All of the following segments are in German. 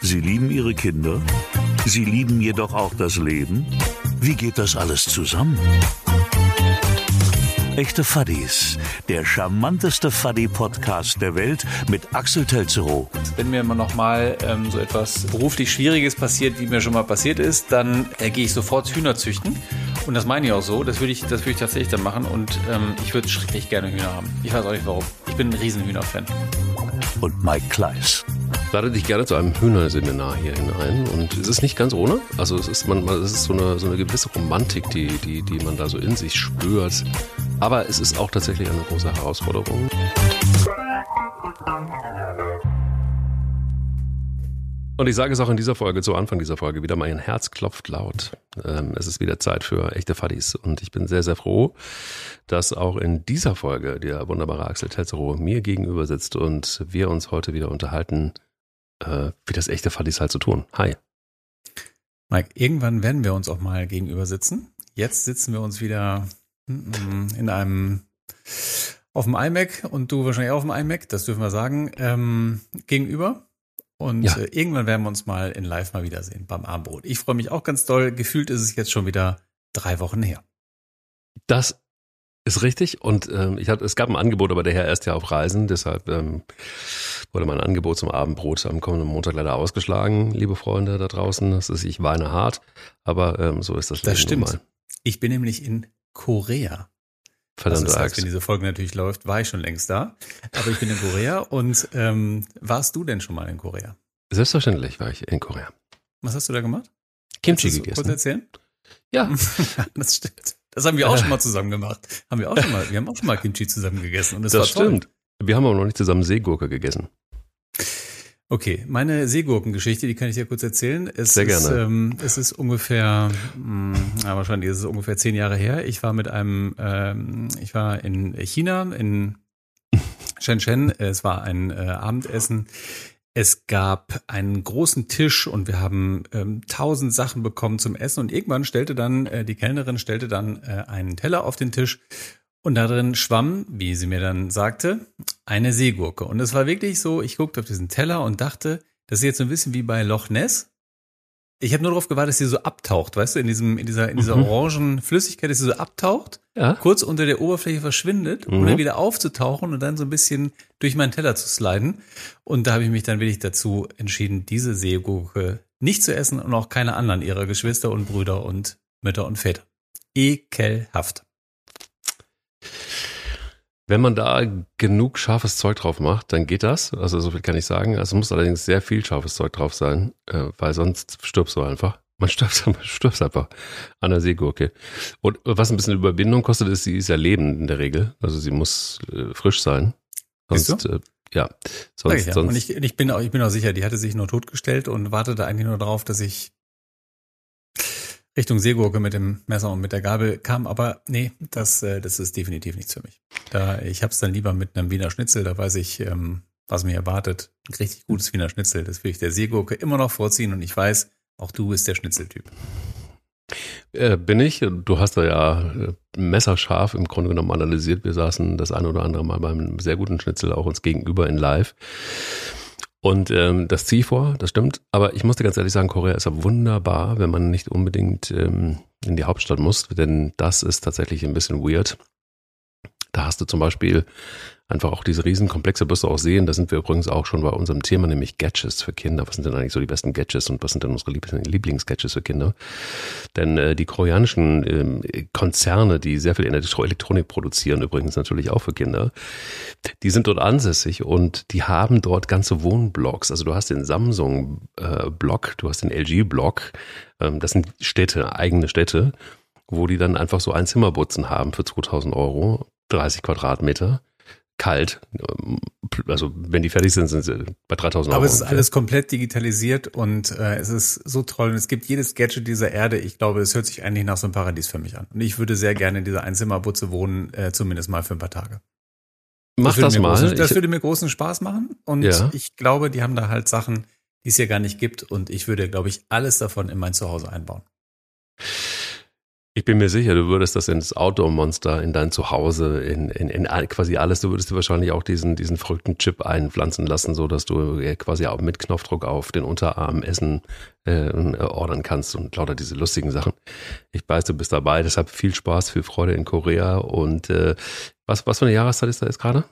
Sie lieben Ihre Kinder? Sie lieben jedoch auch das Leben? Wie geht das alles zusammen? Echte Fuddies, der charmanteste Fuddy-Podcast der Welt mit Axel Telzerow. Wenn mir immer noch mal ähm, so etwas beruflich Schwieriges passiert, wie mir schon mal passiert ist, dann äh, gehe ich sofort Hühner züchten. Und das meine ich auch so. Das würde ich, das würde ich tatsächlich dann machen. Und ähm, ich würde schrecklich gerne Hühner haben. Ich weiß auch nicht warum. Ich bin ein Riesenhühner-Fan. Und Mike Kleiss. Ich lade dich gerne zu einem Hühnerseminar hier hinein. Und es ist nicht ganz ohne. Also es ist, man, es ist so, eine, so eine gewisse Romantik, die, die, die man da so in sich spürt. Aber es ist auch tatsächlich eine große Herausforderung. Und ich sage es auch in dieser Folge, zu Anfang dieser Folge, wieder mein Herz klopft laut. Ähm, es ist wieder Zeit für echte Fuddies. Und ich bin sehr, sehr froh, dass auch in dieser Folge der wunderbare Axel Tetzerow mir gegenüber sitzt und wir uns heute wieder unterhalten, äh, wie das echte Fuddies halt so tun. Hi. Mike, irgendwann werden wir uns auch mal gegenüber sitzen. Jetzt sitzen wir uns wieder in einem auf dem iMac und du wahrscheinlich auch auf dem iMac, das dürfen wir sagen, ähm, gegenüber. Und ja. äh, irgendwann werden wir uns mal in Live mal wiedersehen beim Abendbrot. Ich freue mich auch ganz doll. Gefühlt ist es jetzt schon wieder drei Wochen her. Das ist richtig. Und ähm, ich hatte, es gab ein Angebot, aber der Herr ist ja auf Reisen, deshalb ähm, wurde mein Angebot zum Abendbrot am kommenden Montag leider ausgeschlagen, liebe Freunde da draußen. Das ist, ich weine hart, aber ähm, so ist das. Das stimmt. Normal. Ich bin nämlich in Korea. Verdammt, das heißt, wenn diese Folge natürlich läuft, war ich schon längst da. Aber ich bin in Korea und ähm, warst du denn schon mal in Korea? Selbstverständlich war ich in Korea. Was hast du da gemacht? Kimchi gegessen. Kurz erzählen? Ja. das stimmt. Das haben wir auch schon mal zusammen gemacht. Haben wir auch schon mal, wir haben auch schon mal Kimchi zusammen gegessen und das, das war stimmt. Toll. Wir haben aber noch nicht zusammen Seegurke gegessen. Okay, meine Seegurkengeschichte, die kann ich dir kurz erzählen. Es Sehr ist, gerne. Ähm, es ist ungefähr, mh, hm, ja, wahrscheinlich ist es ungefähr zehn Jahre her. Ich war mit einem, ähm, ich war in China, in Shenzhen. Es war ein äh, Abendessen. Es gab einen großen Tisch und wir haben ähm, tausend Sachen bekommen zum Essen und irgendwann stellte dann äh, die Kellnerin stellte dann äh, einen Teller auf den Tisch und da drin schwamm, wie sie mir dann sagte, eine Seegurke. Und es war wirklich so, ich guckte auf diesen Teller und dachte, das ist jetzt so ein bisschen wie bei Loch Ness. Ich habe nur darauf gewartet, dass sie so abtaucht, weißt du, in diesem, in dieser, in dieser mhm. orangen Flüssigkeit, dass sie so abtaucht, ja. kurz unter der Oberfläche verschwindet, mhm. um dann wieder aufzutauchen und dann so ein bisschen durch meinen Teller zu sliden. Und da habe ich mich dann wirklich dazu entschieden, diese Seegurke nicht zu essen und auch keine anderen ihrer Geschwister und Brüder und Mütter und Väter. Ekelhaft. Wenn man da genug scharfes Zeug drauf macht, dann geht das. Also so viel kann ich sagen. Also es muss allerdings sehr viel scharfes Zeug drauf sein, äh, weil sonst stirbst du einfach. Man stirbt, man stirbt einfach an der Seegurke. Und was ein bisschen Überwindung kostet, ist, sie ist ja lebend in der Regel. Also sie muss äh, frisch sein. Sonst, äh, ja. Sonst, ich ja. sonst, und ich, ich, bin auch, ich bin auch sicher, die hatte sich nur totgestellt und wartete eigentlich nur darauf, dass ich Richtung Seegurke mit dem Messer und mit der Gabel kam, aber nee, das, äh, das ist definitiv nichts für mich. Da, ich hab's dann lieber mit einem Wiener Schnitzel, da weiß ich, ähm, was mir erwartet. Ein richtig gutes Wiener Schnitzel, das will ich der Seegurke immer noch vorziehen und ich weiß, auch du bist der Schnitzeltyp. Äh, bin ich. Du hast da ja äh, messerscharf im Grunde genommen analysiert. Wir saßen das eine oder andere Mal beim sehr guten Schnitzel auch uns gegenüber in live. Und ähm, das ziehe ich vor, das stimmt. Aber ich muss dir ganz ehrlich sagen, Korea ist ja wunderbar, wenn man nicht unbedingt ähm, in die Hauptstadt muss, denn das ist tatsächlich ein bisschen weird. Da hast du zum Beispiel einfach auch diese Riesenkomplexe wirst du auch sehen. Da sind wir übrigens auch schon bei unserem Thema, nämlich Gadgets für Kinder. Was sind denn eigentlich so die besten Gadgets und was sind denn unsere Lieblingsgadgets für Kinder? Denn äh, die koreanischen äh, Konzerne, die sehr viel Elektronik produzieren, übrigens natürlich auch für Kinder, die sind dort ansässig und die haben dort ganze Wohnblocks. Also du hast den Samsung-Block, äh, du hast den LG-Block. Ähm, das sind Städte, eigene Städte wo die dann einfach so ein Zimmerbutzen haben für 2000 Euro, 30 Quadratmeter kalt. Also wenn die fertig sind, sind sie bei 3000 Euro. Aber es ist alles komplett digitalisiert und äh, es ist so toll und es gibt jedes Gadget dieser Erde. Ich glaube, es hört sich eigentlich nach so einem Paradies für mich an. Und ich würde sehr gerne in dieser Einzimmerbutze wohnen, äh, zumindest mal für ein paar Tage. Mach das, das mal. Großen, das würde mir großen Spaß machen und ja. ich glaube, die haben da halt Sachen, die es hier gar nicht gibt und ich würde, glaube ich, alles davon in mein Zuhause einbauen. Ich bin mir sicher, du würdest das ins Outdoor-Monster, in dein Zuhause, in, in, in quasi alles, du würdest dir wahrscheinlich auch diesen, diesen verrückten Chip einpflanzen lassen, so dass du quasi auch mit Knopfdruck auf den Unterarm Essen äh, ordern kannst und lauter diese lustigen Sachen. Ich weiß, du bist dabei, deshalb viel Spaß, viel Freude in Korea und äh, was, was für eine Jahreszeit ist da jetzt gerade?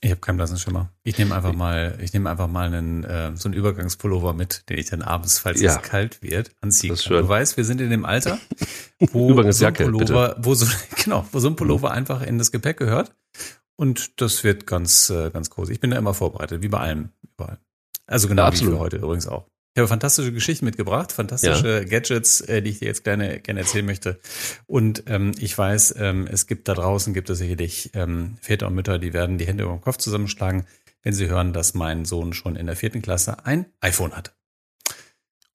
Ich habe keinen blassen Schimmer. Ich nehme einfach mal, ich nehme einfach mal einen äh, so einen Übergangspullover mit, den ich dann abends, falls ja. es kalt wird, anziehen kann. Du weißt, wir sind in dem Alter, wo so ein Pullover, bitte. wo so genau, wo so ein Pullover mhm. einfach in das Gepäck gehört. Und das wird ganz, äh, ganz groß. Ich bin da immer vorbereitet, wie bei allem, überall. Also genau ja, wie für heute übrigens auch. Ich habe fantastische Geschichten mitgebracht, fantastische ja. Gadgets, äh, die ich dir jetzt gerne, gerne erzählen möchte. Und ähm, ich weiß, ähm, es gibt da draußen, gibt es sicherlich ähm, Väter und Mütter, die werden die Hände über den Kopf zusammenschlagen, wenn sie hören, dass mein Sohn schon in der vierten Klasse ein iPhone hat.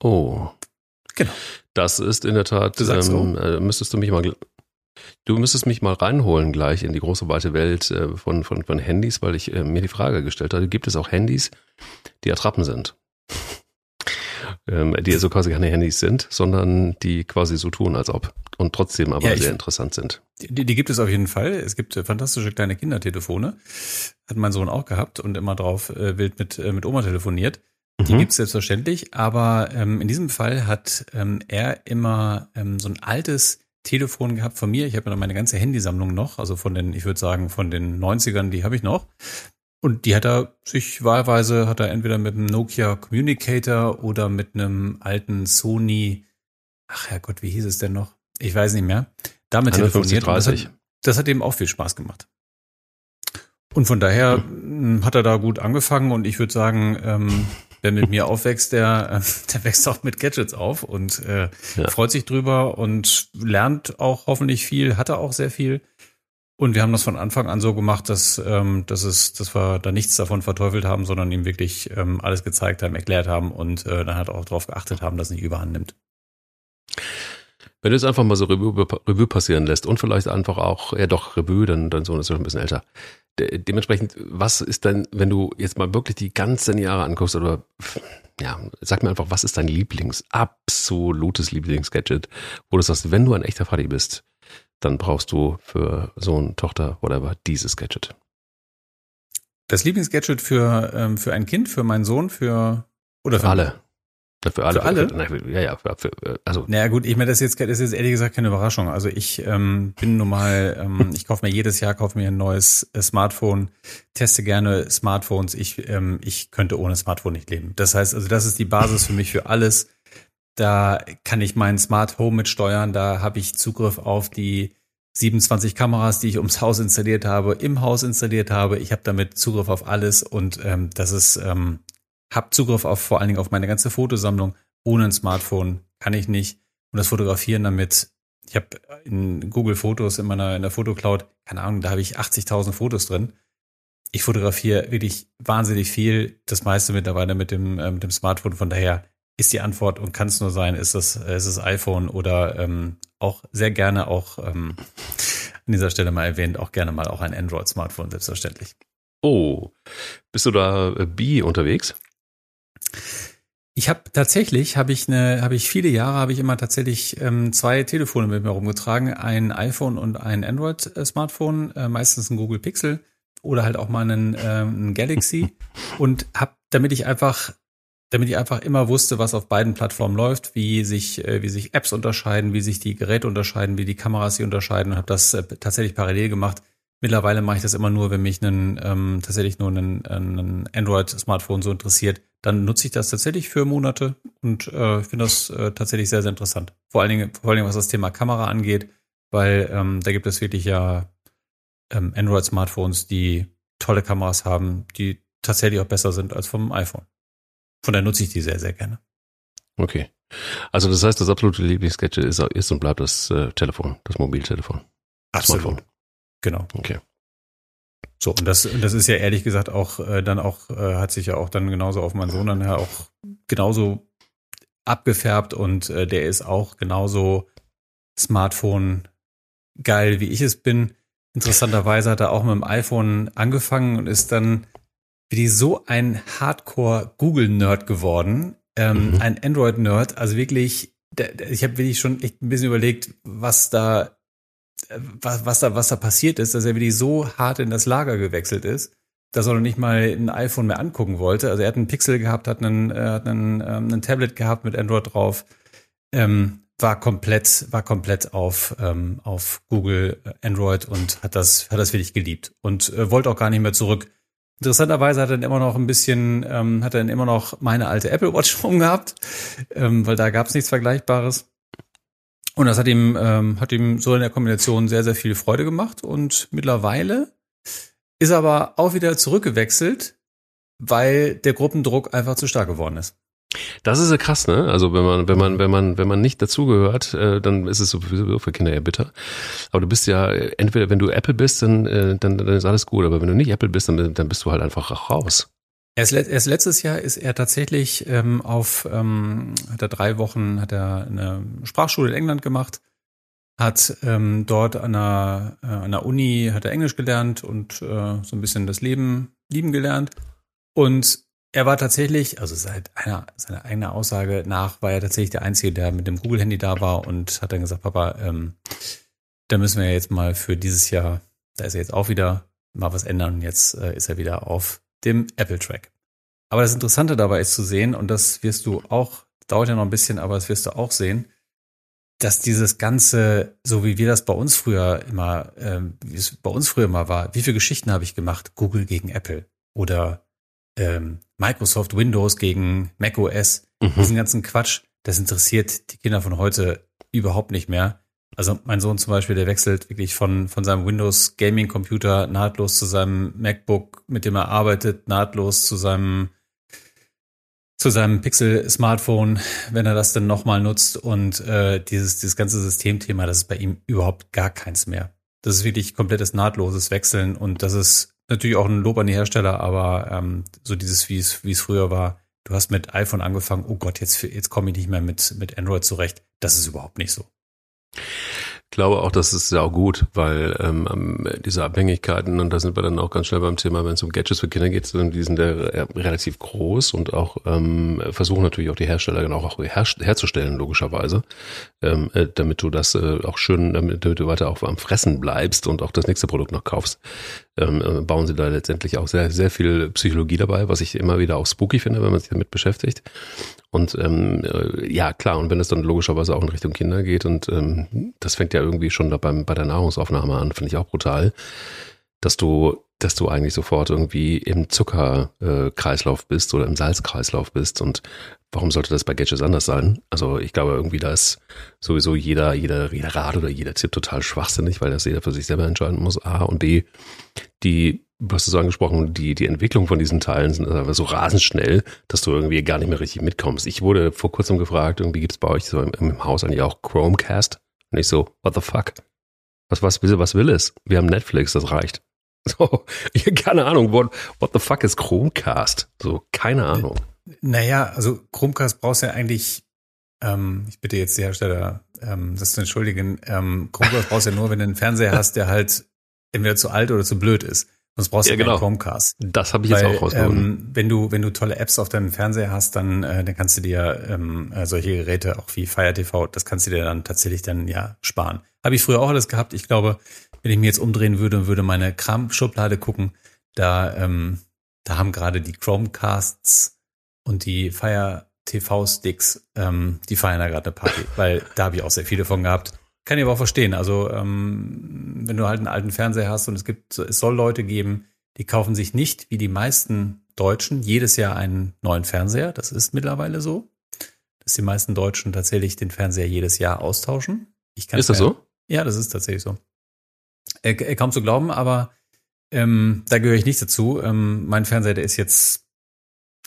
Oh. Genau. Das ist in der Tat, du sagst ähm, äh, müsstest du mich mal Du müsstest mich mal reinholen gleich in die große weite Welt äh, von, von, von Handys, weil ich mir die Frage gestellt habe, gibt es auch Handys, die Attrappen sind? Ähm, die also quasi keine Handys sind, sondern die quasi so tun, als ob und trotzdem aber ja, sehr interessant sind. Die, die gibt es auf jeden Fall. Es gibt äh, fantastische kleine Kindertelefone. Hat mein Sohn auch gehabt und immer drauf äh, wild mit, äh, mit Oma telefoniert. Die mhm. gibt es selbstverständlich, aber ähm, in diesem Fall hat ähm, er immer ähm, so ein altes Telefon gehabt von mir. Ich habe ja noch meine ganze Handysammlung noch, also von den, ich würde sagen, von den 90ern, die habe ich noch. Und die hat er sich wahlweise, hat er entweder mit einem Nokia Communicator oder mit einem alten Sony, ach Herrgott, wie hieß es denn noch? Ich weiß nicht mehr. Damit telefoniert. Das hat, das hat ihm auch viel Spaß gemacht. Und von daher hm. hat er da gut angefangen und ich würde sagen, ähm, wer mit mir aufwächst, der, äh, der wächst auch mit Gadgets auf und äh, ja. freut sich drüber und lernt auch hoffentlich viel, hat er auch sehr viel. Und wir haben das von Anfang an so gemacht, dass, ähm, dass, es, dass wir da nichts davon verteufelt haben, sondern ihm wirklich ähm, alles gezeigt haben, erklärt haben und äh, dann halt auch darauf geachtet haben, dass es nicht überhand nimmt. Wenn du es einfach mal so Revue, Revue passieren lässt und vielleicht einfach auch, ja doch, Revue, dann dein Sohn ist schon ein bisschen älter. De dementsprechend, was ist denn, wenn du jetzt mal wirklich die ganzen Jahre anguckst oder ja, sag mir einfach, was ist dein Lieblings, absolutes Lieblingsgadget, wo du sagst, wenn du ein echter Faddy bist, dann brauchst du für Sohn, Tochter, whatever, dieses Gadget. Das Lieblingsgadget für, ähm, für ein Kind, für meinen Sohn, für oder für, für alle. Für alle. Für alle? Für, ja, ja, für, für, also. Naja, gut, ich meine, das ist jetzt, das ist jetzt ehrlich gesagt keine Überraschung. Also ich ähm, bin nun mal, ähm, ich kaufe mir jedes Jahr kaufe mir ein neues äh, Smartphone, teste gerne Smartphones. Ich, ähm, ich könnte ohne Smartphone nicht leben. Das heißt, also das ist die Basis für mich für alles. Da kann ich mein Smart Home mitsteuern. Da habe ich Zugriff auf die 27 Kameras, die ich ums Haus installiert habe, im Haus installiert habe. Ich habe damit Zugriff auf alles und ähm, das ist, ähm, habe Zugriff auf vor allen Dingen auf meine ganze Fotosammlung. Ohne ein Smartphone kann ich nicht. Und das Fotografieren damit, ich habe in Google Fotos in meiner in der Fotocloud, keine Ahnung, da habe ich 80.000 Fotos drin. Ich fotografiere wirklich wahnsinnig viel, das meiste mittlerweile mit dem, äh, mit dem Smartphone. Von daher ist die Antwort und kann es nur sein, ist es, ist es iPhone oder ähm, auch sehr gerne auch ähm, an dieser Stelle mal erwähnt, auch gerne mal auch ein Android-Smartphone, selbstverständlich. Oh, bist du da äh, B unterwegs? Ich habe tatsächlich, habe ich eine, habe ich viele Jahre, habe ich immer tatsächlich ähm, zwei Telefone mit mir rumgetragen, ein iPhone und ein Android-Smartphone, äh, meistens ein Google Pixel oder halt auch mal einen, äh, einen Galaxy und habe, damit ich einfach damit ich einfach immer wusste, was auf beiden Plattformen läuft, wie sich, äh, wie sich Apps unterscheiden, wie sich die Geräte unterscheiden, wie die Kameras sich unterscheiden und habe das äh, tatsächlich parallel gemacht. Mittlerweile mache ich das immer nur, wenn mich einen, ähm, tatsächlich nur ein, ein Android-Smartphone so interessiert. Dann nutze ich das tatsächlich für Monate und äh, finde das äh, tatsächlich sehr, sehr interessant. Vor allen Dingen, vor allen Dingen, was das Thema Kamera angeht, weil ähm, da gibt es wirklich ja ähm, Android-Smartphones, die tolle Kameras haben, die tatsächlich auch besser sind als vom iPhone. Von daher nutze ich die sehr, sehr gerne. Okay. Also das heißt, das absolute Lieblingsgadget ist, ist und bleibt das äh, Telefon, das Mobiltelefon. Absolut. Smartphone. Genau. Okay. So, und das, das ist ja ehrlich gesagt auch, äh, dann auch, äh, hat sich ja auch dann genauso auf meinen Sohn dann ja auch genauso abgefärbt und äh, der ist auch genauso Smartphone geil, wie ich es bin. Interessanterweise hat er auch mit dem iPhone angefangen und ist dann bin ich so ein Hardcore-Google-Nerd geworden, ähm, mhm. ein Android-Nerd, also wirklich ich habe wirklich schon echt ein bisschen überlegt, was da, was, was da, was da passiert ist, dass er wirklich so hart in das Lager gewechselt ist, dass er noch nicht mal ein iPhone mehr angucken wollte. Also er hat einen Pixel gehabt, hat einen, äh, hat einen, ähm, einen Tablet gehabt mit Android drauf, ähm, war komplett, war komplett auf, ähm, auf Google Android und hat das, hat das wirklich geliebt und äh, wollte auch gar nicht mehr zurück. Interessanterweise hat er dann immer noch ein bisschen, ähm, hat er dann immer noch meine alte Apple Watch rumgehabt, ähm, weil da gab es nichts Vergleichbares. Und das hat ihm, ähm, hat ihm so in der Kombination sehr, sehr viel Freude gemacht. Und mittlerweile ist aber auch wieder zurückgewechselt, weil der Gruppendruck einfach zu stark geworden ist. Das ist ja krass, ne? Also wenn man, wenn man, wenn man, wenn man nicht dazugehört, äh, dann ist es sowieso für Kinder eher bitter. Aber du bist ja, entweder wenn du Apple bist, dann, äh, dann, dann ist alles gut. Aber wenn du nicht Apple bist, dann, dann bist du halt einfach raus. Erst, erst letztes Jahr ist er tatsächlich ähm, auf, ähm, hat er drei Wochen, hat er eine Sprachschule in England gemacht, hat ähm, dort an einer, äh, an der Uni, hat er Englisch gelernt und äh, so ein bisschen das Leben lieben gelernt. Und er war tatsächlich, also seit einer, seiner eigenen Aussage nach, war er tatsächlich der Einzige, der mit dem Google-Handy da war und hat dann gesagt, Papa, ähm, da müssen wir jetzt mal für dieses Jahr, da ist er jetzt auch wieder, mal was ändern. Und jetzt äh, ist er wieder auf dem Apple-Track. Aber das Interessante dabei ist zu sehen, und das wirst du auch, dauert ja noch ein bisschen, aber das wirst du auch sehen, dass dieses Ganze, so wie wir das bei uns früher immer, ähm, wie es bei uns früher mal war, wie viele Geschichten habe ich gemacht? Google gegen Apple oder ähm, Microsoft Windows gegen Mac OS, mhm. diesen ganzen Quatsch, das interessiert die Kinder von heute überhaupt nicht mehr. Also mein Sohn zum Beispiel, der wechselt wirklich von, von seinem Windows Gaming Computer nahtlos zu seinem MacBook, mit dem er arbeitet, nahtlos zu seinem zu seinem Pixel Smartphone, wenn er das dann nochmal nutzt und äh, dieses dieses ganze Systemthema, das ist bei ihm überhaupt gar keins mehr. Das ist wirklich komplettes nahtloses Wechseln und das ist natürlich auch ein Lob an die Hersteller, aber ähm, so dieses, wie es, wie es früher war, du hast mit iPhone angefangen, oh Gott, jetzt, jetzt komme ich nicht mehr mit, mit Android zurecht. Das ist überhaupt nicht so glaube auch, das ist ja auch gut, weil ähm, diese Abhängigkeiten, und da sind wir dann auch ganz schnell beim Thema, wenn es um Gadgets für Kinder geht, die sind ja relativ groß und auch ähm, versuchen natürlich auch die Hersteller genau auch her herzustellen, logischerweise, ähm, äh, damit du das äh, auch schön, damit du weiter auch am Fressen bleibst und auch das nächste Produkt noch kaufst. Ähm, äh, bauen sie da letztendlich auch sehr, sehr viel Psychologie dabei, was ich immer wieder auch spooky finde, wenn man sich damit beschäftigt. Und ähm, äh, ja, klar, und wenn es dann logischerweise auch in Richtung Kinder geht, und ähm, das fängt ja irgendwie schon da beim, bei der Nahrungsaufnahme an, finde ich auch brutal, dass du, dass du eigentlich sofort irgendwie im Zuckerkreislauf äh, bist oder im Salzkreislauf bist. Und warum sollte das bei Gadgets anders sein? Also ich glaube irgendwie, da ist sowieso jeder, jeder, jeder Rat oder jeder Tipp total schwachsinnig, weil das jeder für sich selber entscheiden muss. A und B, die du hast es so angesprochen, die, die Entwicklung von diesen Teilen sind einfach so rasend schnell, dass du irgendwie gar nicht mehr richtig mitkommst. Ich wurde vor kurzem gefragt, irgendwie gibt es bei euch so im, im, Haus eigentlich auch Chromecast? Und ich so, what the fuck? Was, was, was will es? Wir haben Netflix, das reicht. So, keine Ahnung, what, what the fuck ist Chromecast? So, keine Ahnung. Naja, also Chromecast brauchst du ja eigentlich, ähm, ich bitte jetzt die Hersteller, ähm, das zu entschuldigen, ähm, Chromecast brauchst du ja nur, wenn du einen Fernseher hast, der halt entweder zu alt oder zu blöd ist. Sonst brauchst du ja, genau. Chromecast. Das habe ich Weil, jetzt auch rausgefunden. Ähm, wenn du wenn du tolle Apps auf deinem Fernseher hast, dann äh, dann kannst du dir ähm, äh, solche Geräte auch wie Fire TV, das kannst du dir dann tatsächlich dann ja sparen. Habe ich früher auch alles gehabt. Ich glaube, wenn ich mir jetzt umdrehen würde und würde meine Kram-Schublade gucken, da ähm, da haben gerade die Chromecasts und die Fire TV Sticks, ähm, die feiern da gerade eine Party, weil da habe ich auch sehr viele von gehabt. Kann ich aber auch verstehen. Also ähm, wenn du halt einen alten Fernseher hast und es gibt, es soll Leute geben, die kaufen sich nicht wie die meisten Deutschen jedes Jahr einen neuen Fernseher. Das ist mittlerweile so, dass die meisten Deutschen tatsächlich den Fernseher jedes Jahr austauschen. Ich kann ist das so? Ja, das ist tatsächlich so. Äh, äh, kaum zu glauben, aber ähm, da gehöre ich nicht dazu. Ähm, mein Fernseher, der ist jetzt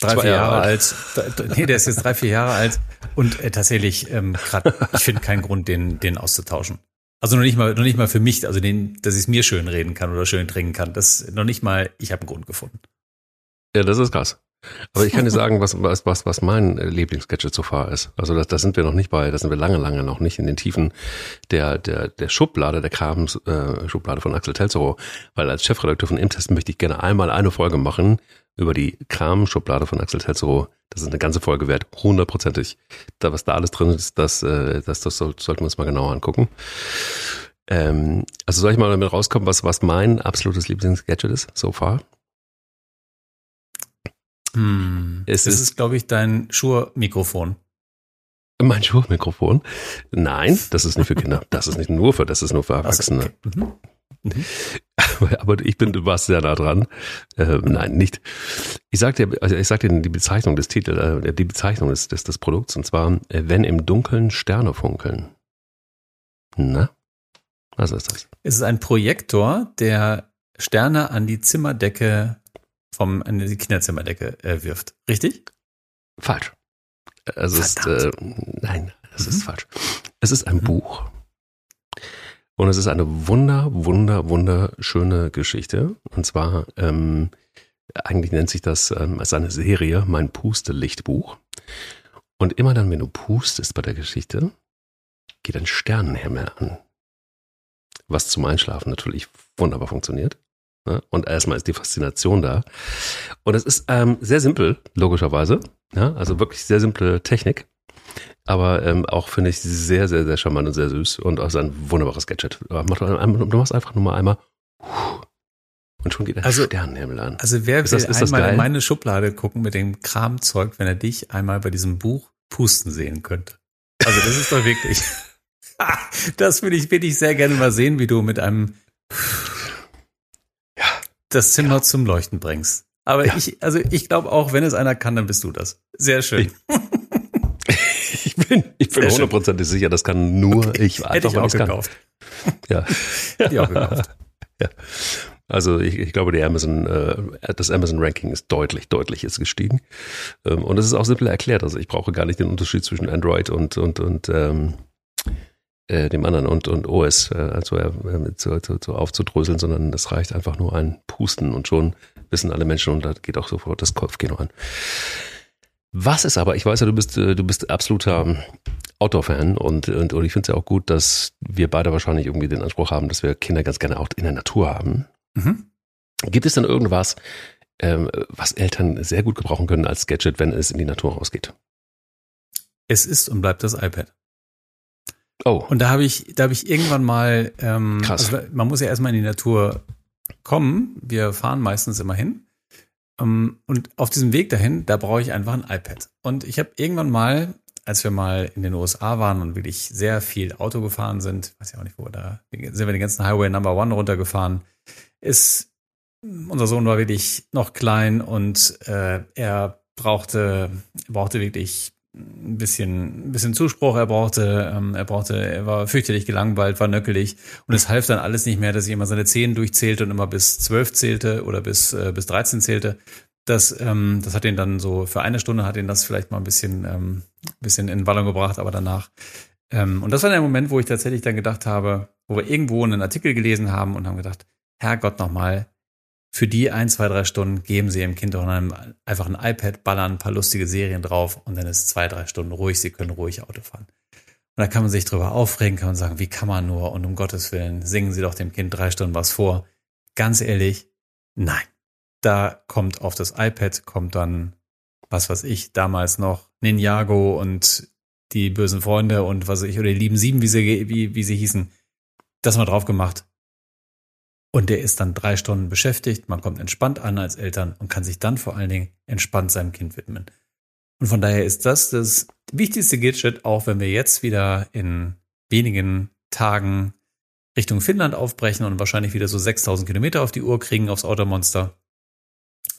drei, Zwei vier Jahre, Jahre alt. alt. Nee, der ist jetzt drei, vier Jahre alt. Und äh, tatsächlich, ähm, grad, ich finde keinen Grund, den, den auszutauschen. Also noch nicht mal, noch nicht mal für mich, also den, dass ich es mir schön reden kann oder schön trinken kann. Das noch nicht mal, ich habe einen Grund gefunden. Ja, das ist krass. Aber ich kann dir sagen, was, was, was, was mein Lieblingsgadget so far ist. Also da, da sind wir noch nicht bei, da sind wir lange, lange noch nicht in den Tiefen der, der, der Schublade, der Kram-Schublade äh, von Axel Telzero. Weil als Chefredakteur von Imtest möchte ich gerne einmal eine Folge machen über die Kram-Schublade von Axel Telzero, Das ist eine ganze Folge wert, hundertprozentig. Da, was da alles drin ist, das, äh, das, das sollten wir uns mal genauer angucken. Ähm, also soll ich mal damit rauskommen, was, was mein absolutes Lieblingsgadget ist, so far? Hm. Es, ist, ist glaube ich, dein Shure-Mikrofon. Mein Shure-Mikrofon? Nein, das ist nicht für Kinder. Das ist nicht nur für, das ist nur für Erwachsene. Also, okay. mhm. Mhm. Aber ich bin, du warst sehr nah dran. Äh, nein, nicht. Ich sagte, also ich sagte die Bezeichnung des Titels, äh, die Bezeichnung des, des, des Produkts, und zwar, äh, wenn im Dunkeln Sterne funkeln. Na? Was ist das? Es ist ein Projektor, der Sterne an die Zimmerdecke vom, an die Kinderzimmerdecke äh, wirft. Richtig? Falsch. Also es ist, äh, nein, es mhm. ist falsch. Es ist ein mhm. Buch und es ist eine wunder, wunder, wunderschöne Geschichte. Und zwar, ähm, eigentlich nennt sich das ähm, als eine Serie mein Puste-Lichtbuch. Und immer dann, wenn du pustest bei der Geschichte, geht ein Sternenhimmel an. Was zum Einschlafen natürlich wunderbar funktioniert. Ne? Und erstmal ist die Faszination da. Und es ist ähm, sehr simpel, logischerweise. Ja? Also wirklich sehr simple Technik. Aber ähm, auch finde ich sehr, sehr, sehr charmant und sehr süß und auch so ein wunderbares Gadget. Du machst einfach nur mal einmal und schon geht der also, Sternenhimmel an. Also wer will das, einmal in meine Schublade gucken mit dem Kramzeug, wenn er dich einmal bei diesem Buch pusten sehen könnte? Also das ist doch wirklich. das würde ich wirklich sehr gerne mal sehen, wie du mit einem ja, das Zimmer ja. zum Leuchten bringst. Aber ja. ich, also ich glaube auch, wenn es einer kann, dann bist du das. Sehr schön. Ich bin, ich bin hundertprozentig sicher, das kann nur okay. ich. Hätte ich auch gekauft. Ja. Hätte ich auch gekauft. Ja. Also ich, ich glaube, die Amazon, äh, das Amazon-Ranking ist deutlich, deutlich jetzt gestiegen. Ähm, und es ist auch simpel erklärt. Also ich brauche gar nicht den Unterschied zwischen Android und und und ähm, äh, dem anderen und und OS, äh, also äh, zu, zu, zu aufzudröseln, sondern es reicht einfach nur ein Pusten und schon wissen alle Menschen und da geht auch sofort das Kopfkino an. Was ist aber, ich weiß ja, du bist, äh, du bist absoluter Outdoor-Fan und, und, und ich finde es ja auch gut, dass wir beide wahrscheinlich irgendwie den Anspruch haben, dass wir Kinder ganz gerne auch in der Natur haben. Mhm. Gibt es denn irgendwas, ähm, was Eltern sehr gut gebrauchen können als Gadget, wenn es in die Natur rausgeht? Es ist und bleibt das iPad. Oh. Und da habe ich, da habe ich irgendwann mal, ähm, Krass. Also man muss ja erstmal in die Natur kommen. Wir fahren meistens immer hin. Ähm, und auf diesem Weg dahin, da brauche ich einfach ein iPad. Und ich habe irgendwann mal, als wir mal in den USA waren und wirklich sehr viel Auto gefahren sind, weiß ich auch nicht, wo wir da, sind wir den ganzen Highway Number One runtergefahren, ist, unser Sohn war wirklich noch klein und äh, er brauchte, brauchte wirklich ein bisschen, ein bisschen Zuspruch. Er brauchte, ähm, er brauchte, er war fürchterlich gelangweilt, war nöckelig und es half dann alles nicht mehr, dass ich immer seine Zehen durchzählte und immer bis zwölf zählte oder bis äh, bis 13 zählte. Das, ähm, das hat ihn dann so für eine Stunde hat ihn das vielleicht mal ein bisschen, ähm, bisschen in Ballung gebracht, aber danach. Ähm, und das war der Moment, wo ich tatsächlich dann gedacht habe, wo wir irgendwo einen Artikel gelesen haben und haben gedacht, Herrgott nochmal, für die ein, zwei, drei Stunden geben sie ihrem Kind auch einfach ein iPad, ballern ein paar lustige Serien drauf und dann ist zwei, drei Stunden ruhig, sie können ruhig Auto fahren. Und da kann man sich drüber aufregen, kann man sagen, wie kann man nur und um Gottes Willen, singen Sie doch dem Kind drei Stunden was vor. Ganz ehrlich, nein. Da kommt auf das iPad, kommt dann, was weiß ich, damals noch Ninjago und die bösen Freunde und was weiß ich, oder die lieben Sieben, wie sie, wie, wie sie hießen, das mal drauf gemacht. Und der ist dann drei Stunden beschäftigt, man kommt entspannt an als Eltern und kann sich dann vor allen Dingen entspannt seinem Kind widmen. Und von daher ist das das wichtigste Gadget, auch wenn wir jetzt wieder in wenigen Tagen Richtung Finnland aufbrechen und wahrscheinlich wieder so 6000 Kilometer auf die Uhr kriegen aufs Automonster.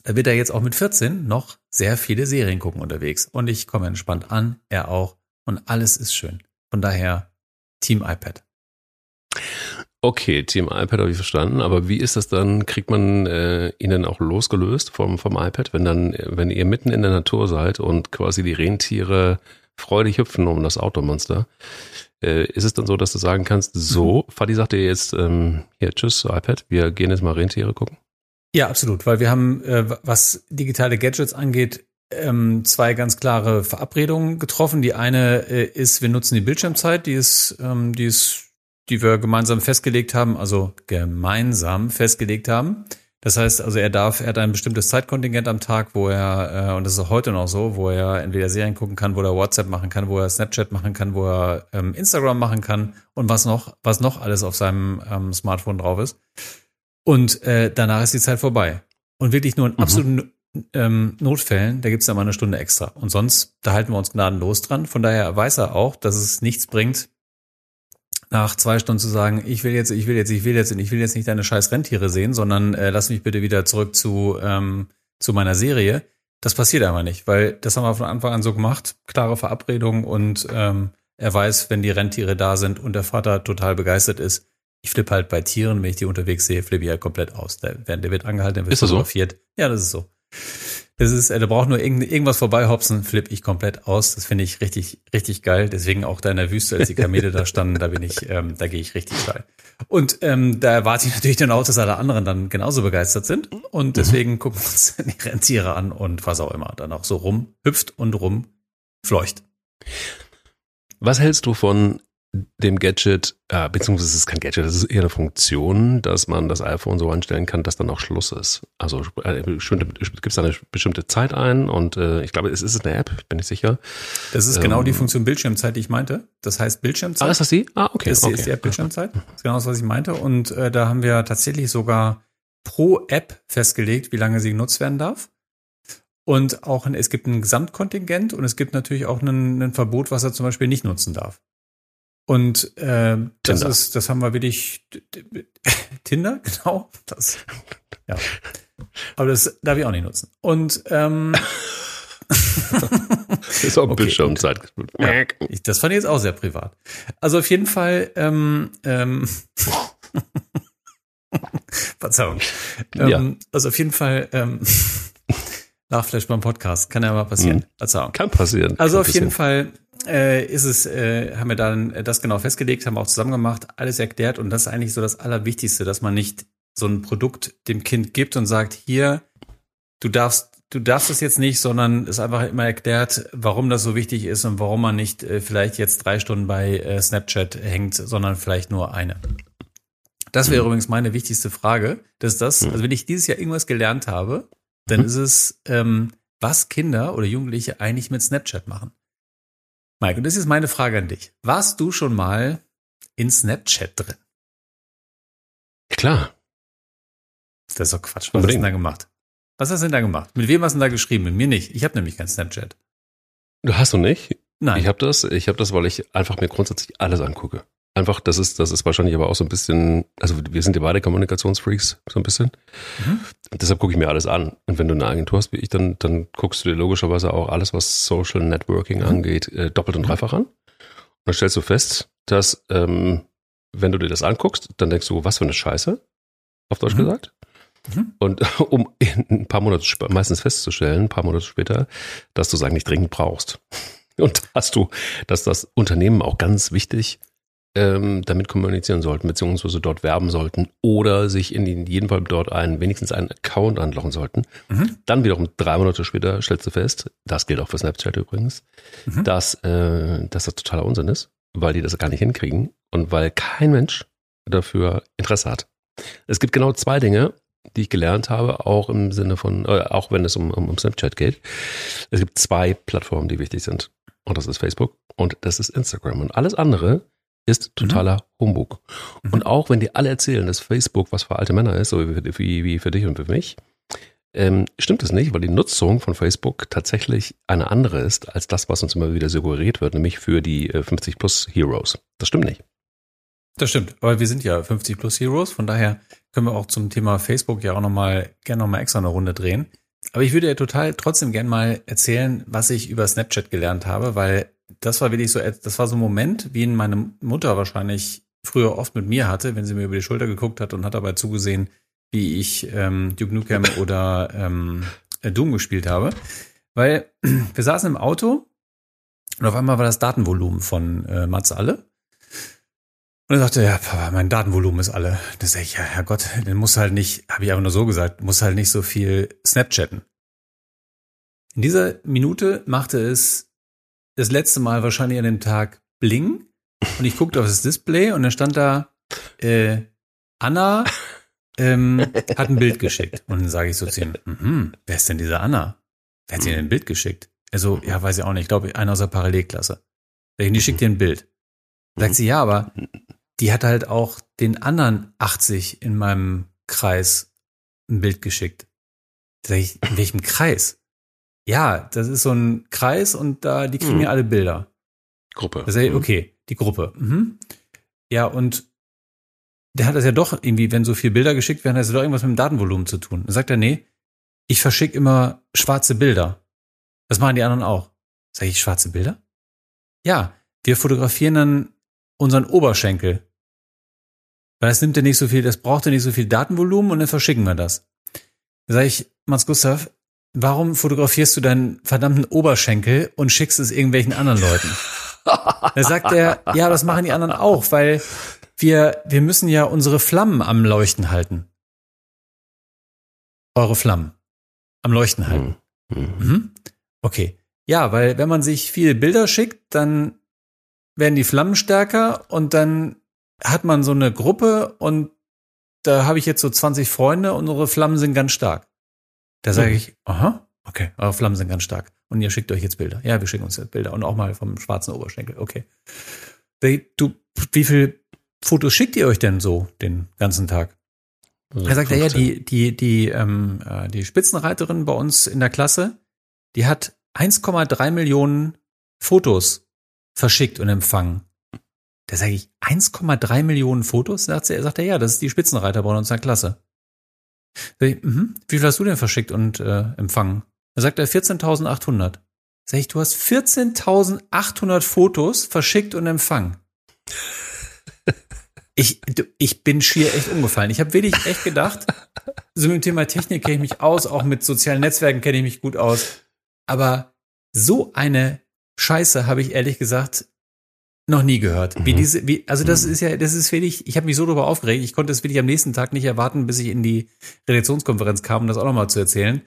Da wird er jetzt auch mit 14 noch sehr viele Serien gucken unterwegs. Und ich komme entspannt an, er auch. Und alles ist schön. Von daher Team iPad. Okay, Team iPad habe ich verstanden, aber wie ist das dann? Kriegt man äh, ihn dann auch losgelöst vom, vom iPad, wenn dann, wenn ihr mitten in der Natur seid und quasi die Rentiere freudig hüpfen um das Automonster? Äh, ist es dann so, dass du sagen kannst, so, mhm. Fadi sagt dir jetzt, ähm, hier, tschüss, iPad, wir gehen jetzt mal Rentiere gucken? Ja, absolut, weil wir haben, äh, was digitale Gadgets angeht, ähm, zwei ganz klare Verabredungen getroffen. Die eine äh, ist, wir nutzen die Bildschirmzeit, die ist, ähm, die ist die wir gemeinsam festgelegt haben, also gemeinsam festgelegt haben. Das heißt, also er darf, er hat ein bestimmtes Zeitkontingent am Tag, wo er, äh, und das ist auch heute noch so, wo er entweder Serien gucken kann, wo er WhatsApp machen kann, wo er Snapchat machen kann, wo er ähm, Instagram machen kann und was noch, was noch alles auf seinem ähm, Smartphone drauf ist. Und äh, danach ist die Zeit vorbei. Und wirklich nur in mhm. absoluten ähm, Notfällen, da gibt's dann mal eine Stunde extra. Und sonst, da halten wir uns gnadenlos dran. Von daher weiß er auch, dass es nichts bringt, nach zwei Stunden zu sagen, ich will jetzt, ich will jetzt, ich will jetzt, ich will jetzt nicht deine scheiß Rentiere sehen, sondern äh, lass mich bitte wieder zurück zu, ähm, zu meiner Serie. Das passiert einfach nicht, weil das haben wir von Anfang an so gemacht. Klare Verabredung und ähm, er weiß, wenn die Rentiere da sind und der Vater total begeistert ist. Ich flippe halt bei Tieren, wenn ich die unterwegs sehe, flippe ich halt komplett aus. Der, der wird angehalten, der wird ist fotografiert. So? Ja, das ist so. Das ist, äh, da braucht nur irgend, irgendwas vorbeihopsen, flippe ich komplett aus. Das finde ich richtig, richtig geil. Deswegen auch da in der Wüste, als die Kamele da standen, da bin ich, ähm, da gehe ich richtig steil. Und ähm, da erwarte ich natürlich dann auch, dass alle anderen dann genauso begeistert sind. Und mhm. deswegen mhm. gucken wir uns die Rentiere an und was auch immer. Dann auch so rum hüpft und rum fleucht. Was hältst du von dem Gadget, äh, beziehungsweise es ist kein Gadget, das ist eher eine Funktion, dass man das iPhone so einstellen kann, dass dann auch Schluss ist. Also äh, gibt es da eine bestimmte Zeit ein und äh, ich glaube, es ist eine App, bin ich sicher. Das ist ähm, genau die ähm, Funktion Bildschirmzeit, die ich meinte. Das heißt Bildschirmzeit. Ah, ist das die? Ah, okay. Das okay. ist die App Bildschirmzeit. Das ist genau das, was ich meinte. Und äh, da haben wir tatsächlich sogar pro App festgelegt, wie lange sie genutzt werden darf. Und auch ein, es gibt ein Gesamtkontingent und es gibt natürlich auch ein, ein Verbot, was er zum Beispiel nicht nutzen darf. Und äh, das Tinder. ist, das haben wir wirklich Tinder, genau. Das, ja. Aber das darf ich auch nicht nutzen. Und ähm, das ist auch okay, Bildschirmzeit. Ja, ich, das fand ich jetzt auch sehr privat. Also auf jeden Fall, ähm, ähm, Verzeihung. Ähm, ja. Also auf jeden Fall, ähm, Lachflash beim Podcast. Kann ja mal passieren. Mhm. Kann passieren. Also Kann auf passieren. jeden Fall äh, ist es, äh, haben wir dann das genau festgelegt, haben wir auch zusammen gemacht, alles erklärt und das ist eigentlich so das Allerwichtigste, dass man nicht so ein Produkt dem Kind gibt und sagt, hier, du darfst, du darfst es jetzt nicht, sondern es einfach immer erklärt, warum das so wichtig ist und warum man nicht äh, vielleicht jetzt drei Stunden bei äh, Snapchat hängt, sondern vielleicht nur eine. Das wäre mhm. übrigens meine wichtigste Frage. Das ist das, mhm. also wenn ich dieses Jahr irgendwas gelernt habe, dann mhm. ist es, ähm, was Kinder oder Jugendliche eigentlich mit Snapchat machen. Mike, und das ist meine Frage an dich. Warst du schon mal in Snapchat drin? Klar. Das ist doch Quatsch. Was Unbedingt. hast du denn da gemacht? Was hast du denn da gemacht? Mit wem hast du denn da geschrieben? Mit mir nicht. Ich habe nämlich kein Snapchat. Du hast du nicht? Nein. Ich habe das. Ich habe das, weil ich einfach mir grundsätzlich alles angucke. Einfach, das ist, das ist wahrscheinlich aber auch so ein bisschen, also wir sind ja beide Kommunikationsfreaks, so ein bisschen. Mhm. Deshalb gucke ich mir alles an. Und wenn du eine Agentur hast wie ich, dann, dann guckst du dir logischerweise auch alles, was Social Networking mhm. angeht, äh, doppelt und mhm. dreifach an. Und dann stellst du fest, dass, ähm, wenn du dir das anguckst, dann denkst du, was für eine Scheiße, auf Deutsch mhm. gesagt. Mhm. Und um ein paar Monate meistens festzustellen, ein paar Monate später, dass du es eigentlich dringend brauchst. Und hast du, dass das Unternehmen auch ganz wichtig ähm, damit kommunizieren sollten, beziehungsweise dort werben sollten oder sich in jedem Fall dort einen, wenigstens einen Account anlochen sollten. Mhm. Dann wiederum drei Monate später stellst du fest, das gilt auch für Snapchat übrigens, mhm. dass, äh, dass das totaler Unsinn ist, weil die das gar nicht hinkriegen und weil kein Mensch dafür Interesse hat. Es gibt genau zwei Dinge, die ich gelernt habe, auch im Sinne von, äh, auch wenn es um, um, um Snapchat geht. Es gibt zwei Plattformen, die wichtig sind. Und das ist Facebook und das ist Instagram. Und alles andere ist totaler mhm. Humbug. Mhm. Und auch wenn die alle erzählen, dass Facebook was für alte Männer ist, so wie, wie, wie für dich und für mich, ähm, stimmt es nicht, weil die Nutzung von Facebook tatsächlich eine andere ist als das, was uns immer wieder suggeriert wird, nämlich für die äh, 50 plus Heroes. Das stimmt nicht. Das stimmt, aber wir sind ja 50 plus Heroes, von daher können wir auch zum Thema Facebook ja auch nochmal gerne nochmal extra eine Runde drehen. Aber ich würde ja total trotzdem gerne mal erzählen, was ich über Snapchat gelernt habe, weil das war wirklich so, das war so ein Moment, wie ihn meine Mutter wahrscheinlich früher oft mit mir hatte, wenn sie mir über die Schulter geguckt hat und hat dabei zugesehen, wie ich ähm, Duke Nukem oder ähm, Doom gespielt habe. Weil wir saßen im Auto und auf einmal war das Datenvolumen von äh, Mats alle. Und er sagte, ja, Papa, mein Datenvolumen ist alle. Da sag ich, ja, Herrgott, den muss halt nicht, habe ich einfach nur so gesagt, muss halt nicht so viel Snapchatten. In dieser Minute machte es das letzte Mal wahrscheinlich an dem Tag Bling und ich guckte auf das Display und dann stand da äh, Anna ähm, hat ein Bild geschickt. Und dann sage ich so zu ihm, mhm, wer ist denn diese Anna? Wer hat dir denn ein Bild geschickt? Also, ja, weiß ich auch nicht. Ich glaube, einer aus der Parallelklasse. Die schickt dir ein Bild. Sagt sie, ja, aber die hat halt auch den anderen 80 in meinem Kreis ein Bild geschickt. Sag ich, in welchem Kreis? Ja, das ist so ein Kreis und da, die kriegen Hm. ja alle Bilder. Gruppe. Da sag ich, okay, die Gruppe. Mhm. Ja, und der hat das ja doch irgendwie, wenn so viele Bilder geschickt werden, hat das doch irgendwas mit dem Datenvolumen zu tun. Dann sagt er, nee, ich verschicke immer schwarze Bilder. Das machen die anderen auch. Sag ich, schwarze Bilder? Ja, wir fotografieren dann unseren Oberschenkel. Weil das nimmt ja nicht so viel, das braucht ja nicht so viel Datenvolumen und dann verschicken wir das. Da sag ich, Mats Gustav, warum fotografierst du deinen verdammten Oberschenkel und schickst es irgendwelchen anderen Leuten? Da sagt er, ja, das machen die anderen auch, weil wir, wir müssen ja unsere Flammen am Leuchten halten. Eure Flammen am Leuchten halten. Hm. Hm. Mhm. Okay. Ja, weil wenn man sich viele Bilder schickt, dann werden die Flammen stärker und dann hat man so eine Gruppe und da habe ich jetzt so 20 Freunde und unsere Flammen sind ganz stark. Da sage Mhm. ich, aha, okay, eure Flammen sind ganz stark. Und ihr schickt euch jetzt Bilder. Ja, wir schicken uns jetzt Bilder und auch mal vom schwarzen Oberschenkel. Okay. Du, wie viel Fotos schickt ihr euch denn so den ganzen Tag? Also Er sagt, ja, 15. die, die, die, ähm, äh, die Spitzenreiterin bei uns in der Klasse, die hat 1,3 Millionen Fotos verschickt und empfangen. Da sage ich, 1,3 Millionen Fotos? Sagt er sagt, er, ja, das ist die Spitzenreiter bei uns in der Klasse. Ich, mhm. Wie viel hast du denn verschickt und äh, empfangen? Da sagt er 14.800. Sag ich, du hast 14.800 Fotos verschickt und empfangen. Ich, ich bin schier echt umgefallen. Ich habe wirklich echt gedacht, so mit dem Thema Technik kenne ich mich aus, auch mit sozialen Netzwerken kenne ich mich gut aus. Aber so eine Scheiße habe ich ehrlich gesagt noch nie gehört. Wie Mhm. diese, wie, also das Mhm. ist ja, das ist wirklich, ich habe mich so darüber aufgeregt, ich konnte es wirklich am nächsten Tag nicht erwarten, bis ich in die Redaktionskonferenz kam, um das auch nochmal zu erzählen.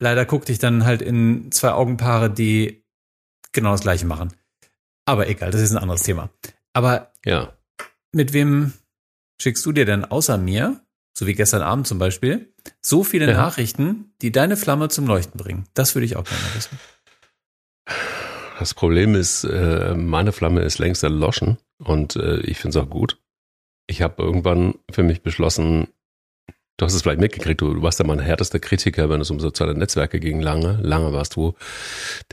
Leider guckte ich dann halt in zwei Augenpaare, die genau das gleiche machen. Aber egal, das ist ein anderes Thema. Aber Ja. mit wem schickst du dir denn außer mir, so wie gestern Abend zum Beispiel, so viele Ja. Nachrichten, die deine Flamme zum Leuchten bringen? Das würde ich auch gerne wissen. Das Problem ist, äh, meine Flamme ist längst erloschen und äh, ich finde es auch gut. Ich habe irgendwann für mich beschlossen, du hast es vielleicht mitgekriegt, du, warst ja mein härtester Kritiker, wenn es um soziale Netzwerke ging, lange. Lange warst du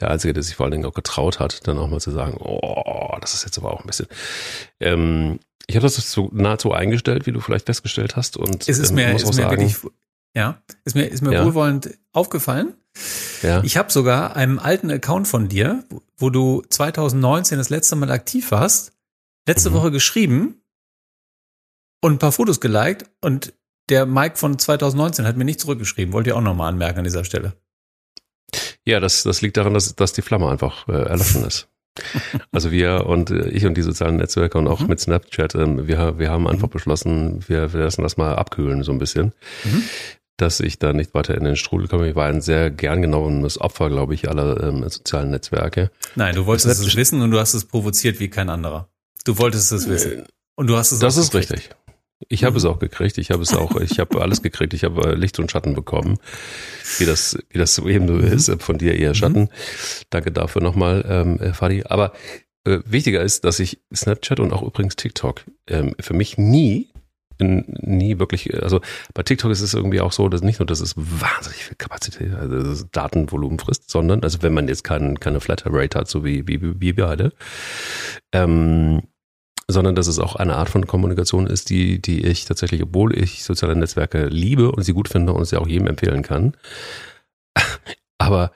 der Einzige, der sich vor allen Dingen auch getraut hat, dann auch mal zu sagen, oh, das ist jetzt aber auch ein bisschen. Ähm, ich habe das so nahezu eingestellt, wie du vielleicht festgestellt hast. Und Es ist ähm, mir, muss auch ist mir sagen, wirklich, ja, ist mir, ist mir Ja. wohlwollend aufgefallen. Ja, Ich habe sogar einen alten Account von dir, wo- du 2019 das letzte Mal aktiv warst, letzte Mhm. Woche geschrieben und ein paar Fotos geliked und der Mike von 2019 hat mir nicht zurückgeschrieben. Wollte ich auch nochmal anmerken an dieser Stelle. Ja, das, das liegt daran, dass, dass die Flamme einfach äh, erloschen ist. Also wir und äh, ich und die sozialen Netzwerke und auch Mhm. mit Snapchat, ähm, wir, wir haben einfach Mhm. beschlossen, wir, wir lassen das mal abkühlen so ein bisschen, Mhm. Dass ich da nicht weiter in den Strudel komme. Ich war ein sehr gern genommenes Opfer, glaube ich, aller ähm, sozialen Netzwerke. Nein, du wolltest Das- es wissen und du hast es provoziert wie kein anderer. Du wolltest es wissen. Und du hast es Äh, Das ist gekriegt. richtig. Ich habe Mhm. es auch gekriegt. Ich habe es auch, ich habe alles gekriegt. Ich habe äh, Licht und Schatten bekommen, wie das, wie das so eben so Mhm. ist. äh, Von dir eher Schatten. Danke dafür nochmal, ähm, äh, Fadi. Aber äh, wichtiger ist, dass ich Snapchat und auch übrigens TikTok ähm, für mich nie nie wirklich, also bei TikTok ist es irgendwie auch so, dass nicht nur, dass es wahnsinnig viel Kapazität, also Datenvolumen frisst, sondern, also wenn man jetzt kein, keine Flatter-Rate hat, so wie, wie, wie wir beide, ähm, sondern dass es auch eine Art von Kommunikation ist, die, die ich tatsächlich, obwohl ich soziale Netzwerke liebe und sie gut finde und sie auch jedem empfehlen kann. Aber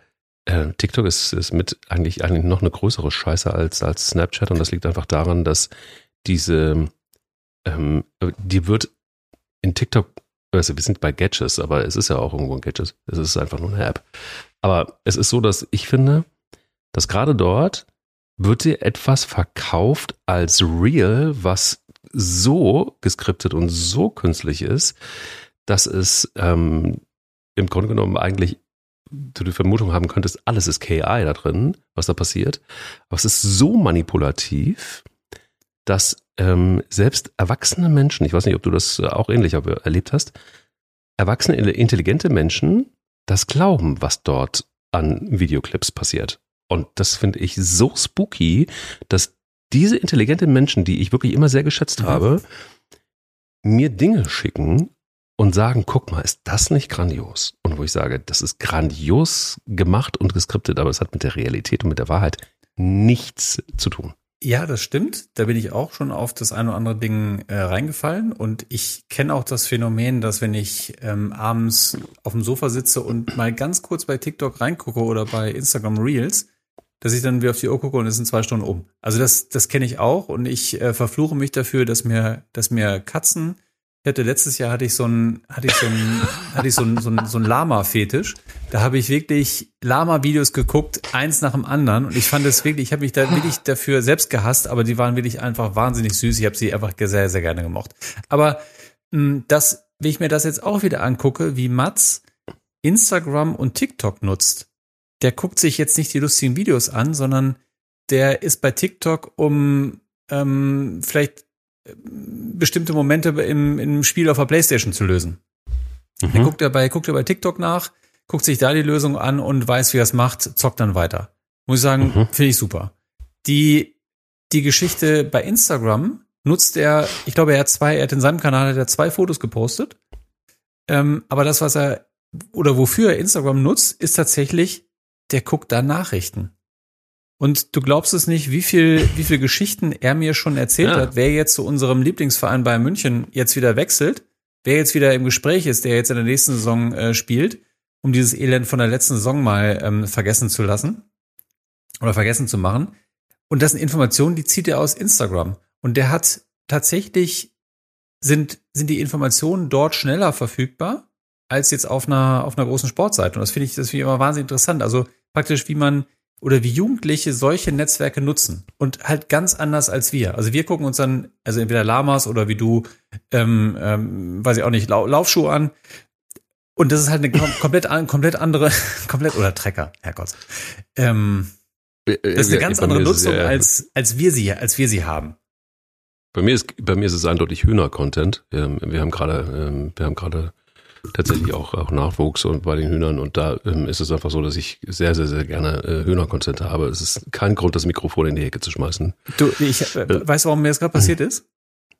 äh, TikTok ist, ist mit eigentlich, eigentlich noch eine größere Scheiße als, als Snapchat und das liegt einfach daran, dass diese, ähm, die wird in TikTok, also wir sind bei Gadgets, aber es ist ja auch irgendwo ein Gadget. Es ist einfach nur eine App. Aber es ist so, dass ich finde, dass gerade dort wird dir etwas verkauft als real, was so geskriptet und so künstlich ist, dass es ähm, im Grunde genommen eigentlich du die Vermutung haben könntest, alles ist KI da drin, was da passiert. Aber es ist so manipulativ, dass ähm, selbst erwachsene Menschen, ich weiß nicht, ob du das auch ähnlich erlebt hast, erwachsene, intelligente Menschen das glauben, was dort an Videoclips passiert. Und das finde ich so spooky, dass diese intelligenten Menschen, die ich wirklich immer sehr geschätzt mhm. habe, mir Dinge schicken und sagen, guck mal, ist das nicht grandios? Und wo ich sage, das ist grandios gemacht und geskriptet, aber es hat mit der Realität und mit der Wahrheit nichts zu tun. Ja, das stimmt. Da bin ich auch schon auf das eine oder andere Ding äh, reingefallen. Und ich kenne auch das Phänomen, dass wenn ich ähm, abends auf dem Sofa sitze und mal ganz kurz bei TikTok reingucke oder bei Instagram Reels, dass ich dann wieder auf die Uhr gucke und es sind zwei Stunden um. Also das, das kenne ich auch und ich äh, verfluche mich dafür, dass mir, dass mir Katzen ich hatte letztes Jahr hatte ich so ein hatte ich so ein hatte ich so ein so ein, so ein Lama-Fetisch. Da habe ich wirklich Lama-Videos geguckt, eins nach dem anderen und ich fand es wirklich, ich habe mich da wirklich dafür selbst gehasst, aber die waren wirklich einfach wahnsinnig süß. Ich habe sie einfach sehr sehr gerne gemocht. Aber mh, hm, das, wenn ich mir das jetzt auch wieder angucke, wie Mats Instagram und TikTok nutzt, der guckt sich jetzt nicht die lustigen Videos an, sondern der ist bei TikTok, um ähm, vielleicht bestimmte Momente im, im Spiel auf der Playstation zu lösen. Mhm. Dann guckt er bei, guckt er bei TikTok nach, guckt sich da die Lösung an und weiß, wie er es macht, zockt dann weiter. Muss ich sagen, mhm. finde ich super. Die, die Geschichte bei Instagram nutzt er, ich glaube, er hat zwei, er hat in seinem Kanal hat er zwei Fotos gepostet. Ähm, aber das, was er, oder wofür er Instagram nutzt, ist tatsächlich, der guckt da Nachrichten. Und du glaubst es nicht, wie viel, wie viel Geschichten er mir schon erzählt ja. hat, wer jetzt zu unserem Lieblingsverein bei München jetzt wieder wechselt, wer jetzt wieder im Gespräch ist, der jetzt in der nächsten Saison äh, spielt, um dieses Elend von der letzten Saison mal ähm, vergessen zu lassen oder vergessen zu machen. Und das sind Informationen, die zieht er aus Instagram. Und der hat tatsächlich sind, sind die Informationen dort schneller verfügbar als jetzt auf einer, auf einer großen Sportseite. Und das finde ich, das finde ich immer wahnsinnig interessant. Also praktisch, wie man, oder wie Jugendliche solche Netzwerke nutzen und halt ganz anders als wir. Also wir gucken uns dann, also entweder Lamas oder wie du, ähm, ähm, weiß ich auch nicht, Lau Laufschuhe an. Und das ist halt eine komplett, komplett andere, komplett, oder Trecker, Herrgott. Ähm, äh, äh, das ist eine ganz andere Nutzung, ja, als, als wir sie, als wir sie haben. Bei mir ist, bei mir ist es eindeutig Hühner-Content. Ähm, wir haben gerade, ähm, wir haben gerade tatsächlich auch, auch Nachwuchs und bei den Hühnern. Und da ähm, ist es einfach so, dass ich sehr, sehr, sehr gerne äh, Hühnerkonzerte habe. Es ist kein Grund, das Mikrofon in die Ecke zu schmeißen. Du, ich äh, äh weißt du, warum mir das gerade passiert ist?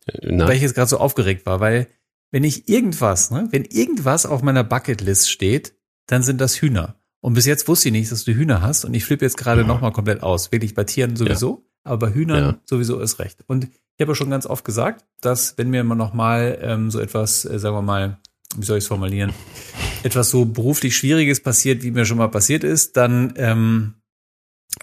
Äh, nein. Weil ich jetzt gerade so aufgeregt war, weil wenn ich irgendwas, ne, wenn irgendwas auf meiner Bucketlist steht, dann sind das Hühner. Und bis jetzt wusste ich nicht, dass du Hühner hast und ich flippe jetzt gerade ja. nochmal komplett aus. Wirklich bei Tieren sowieso, ja. aber bei Hühnern ja. sowieso ist recht. Und ich habe schon ganz oft gesagt, dass wenn mir immer nochmal ähm, so etwas, äh, sagen wir mal, wie soll ich es formulieren, etwas so beruflich Schwieriges passiert, wie mir schon mal passiert ist, dann ähm,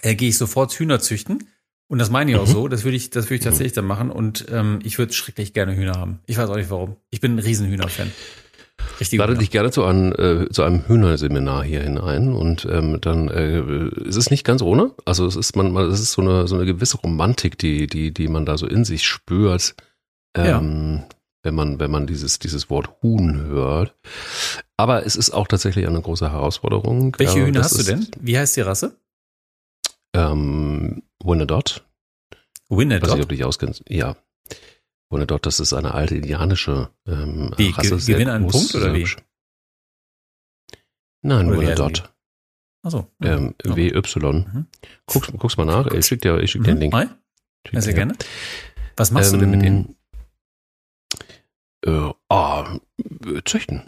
äh, gehe ich sofort Hühner züchten. Und das meine ich auch mhm. so. Das würde ich, das würde ich tatsächlich dann machen. Und ähm, ich würde schrecklich gerne Hühner haben. Ich weiß auch nicht warum. Ich bin ein Riesenhühner-Fan. Ich lade dich gerne zu einem, äh, zu einem Hühnerseminar hier hinein und ähm, dann äh, es ist nicht ganz ohne. Also es ist man, es ist so eine so eine gewisse Romantik, die die die man da so in sich spürt. Ähm, ja wenn man, wenn man dieses, dieses Wort Huhn hört. Aber es ist auch tatsächlich eine große Herausforderung. Welche Hühner hast du denn? Wie heißt die Rasse? Ähm, Winnedot. Winnedot? Weiß nicht, ob du dich auskennst. Ja. Winnedot, das ist eine alte indianische ähm, wie, Rasse. Ge gewinnt einen Punkt oder wie? Nein, Winnedot. Achso. Ähm, oh. WY. Mhm. Guck's, guck's mal nach. Ich schick dir, ich schick dir mhm. den Link. Hi. Sehr gerne. Was machst ähm, du denn mit denen? Äh, oh, züchten.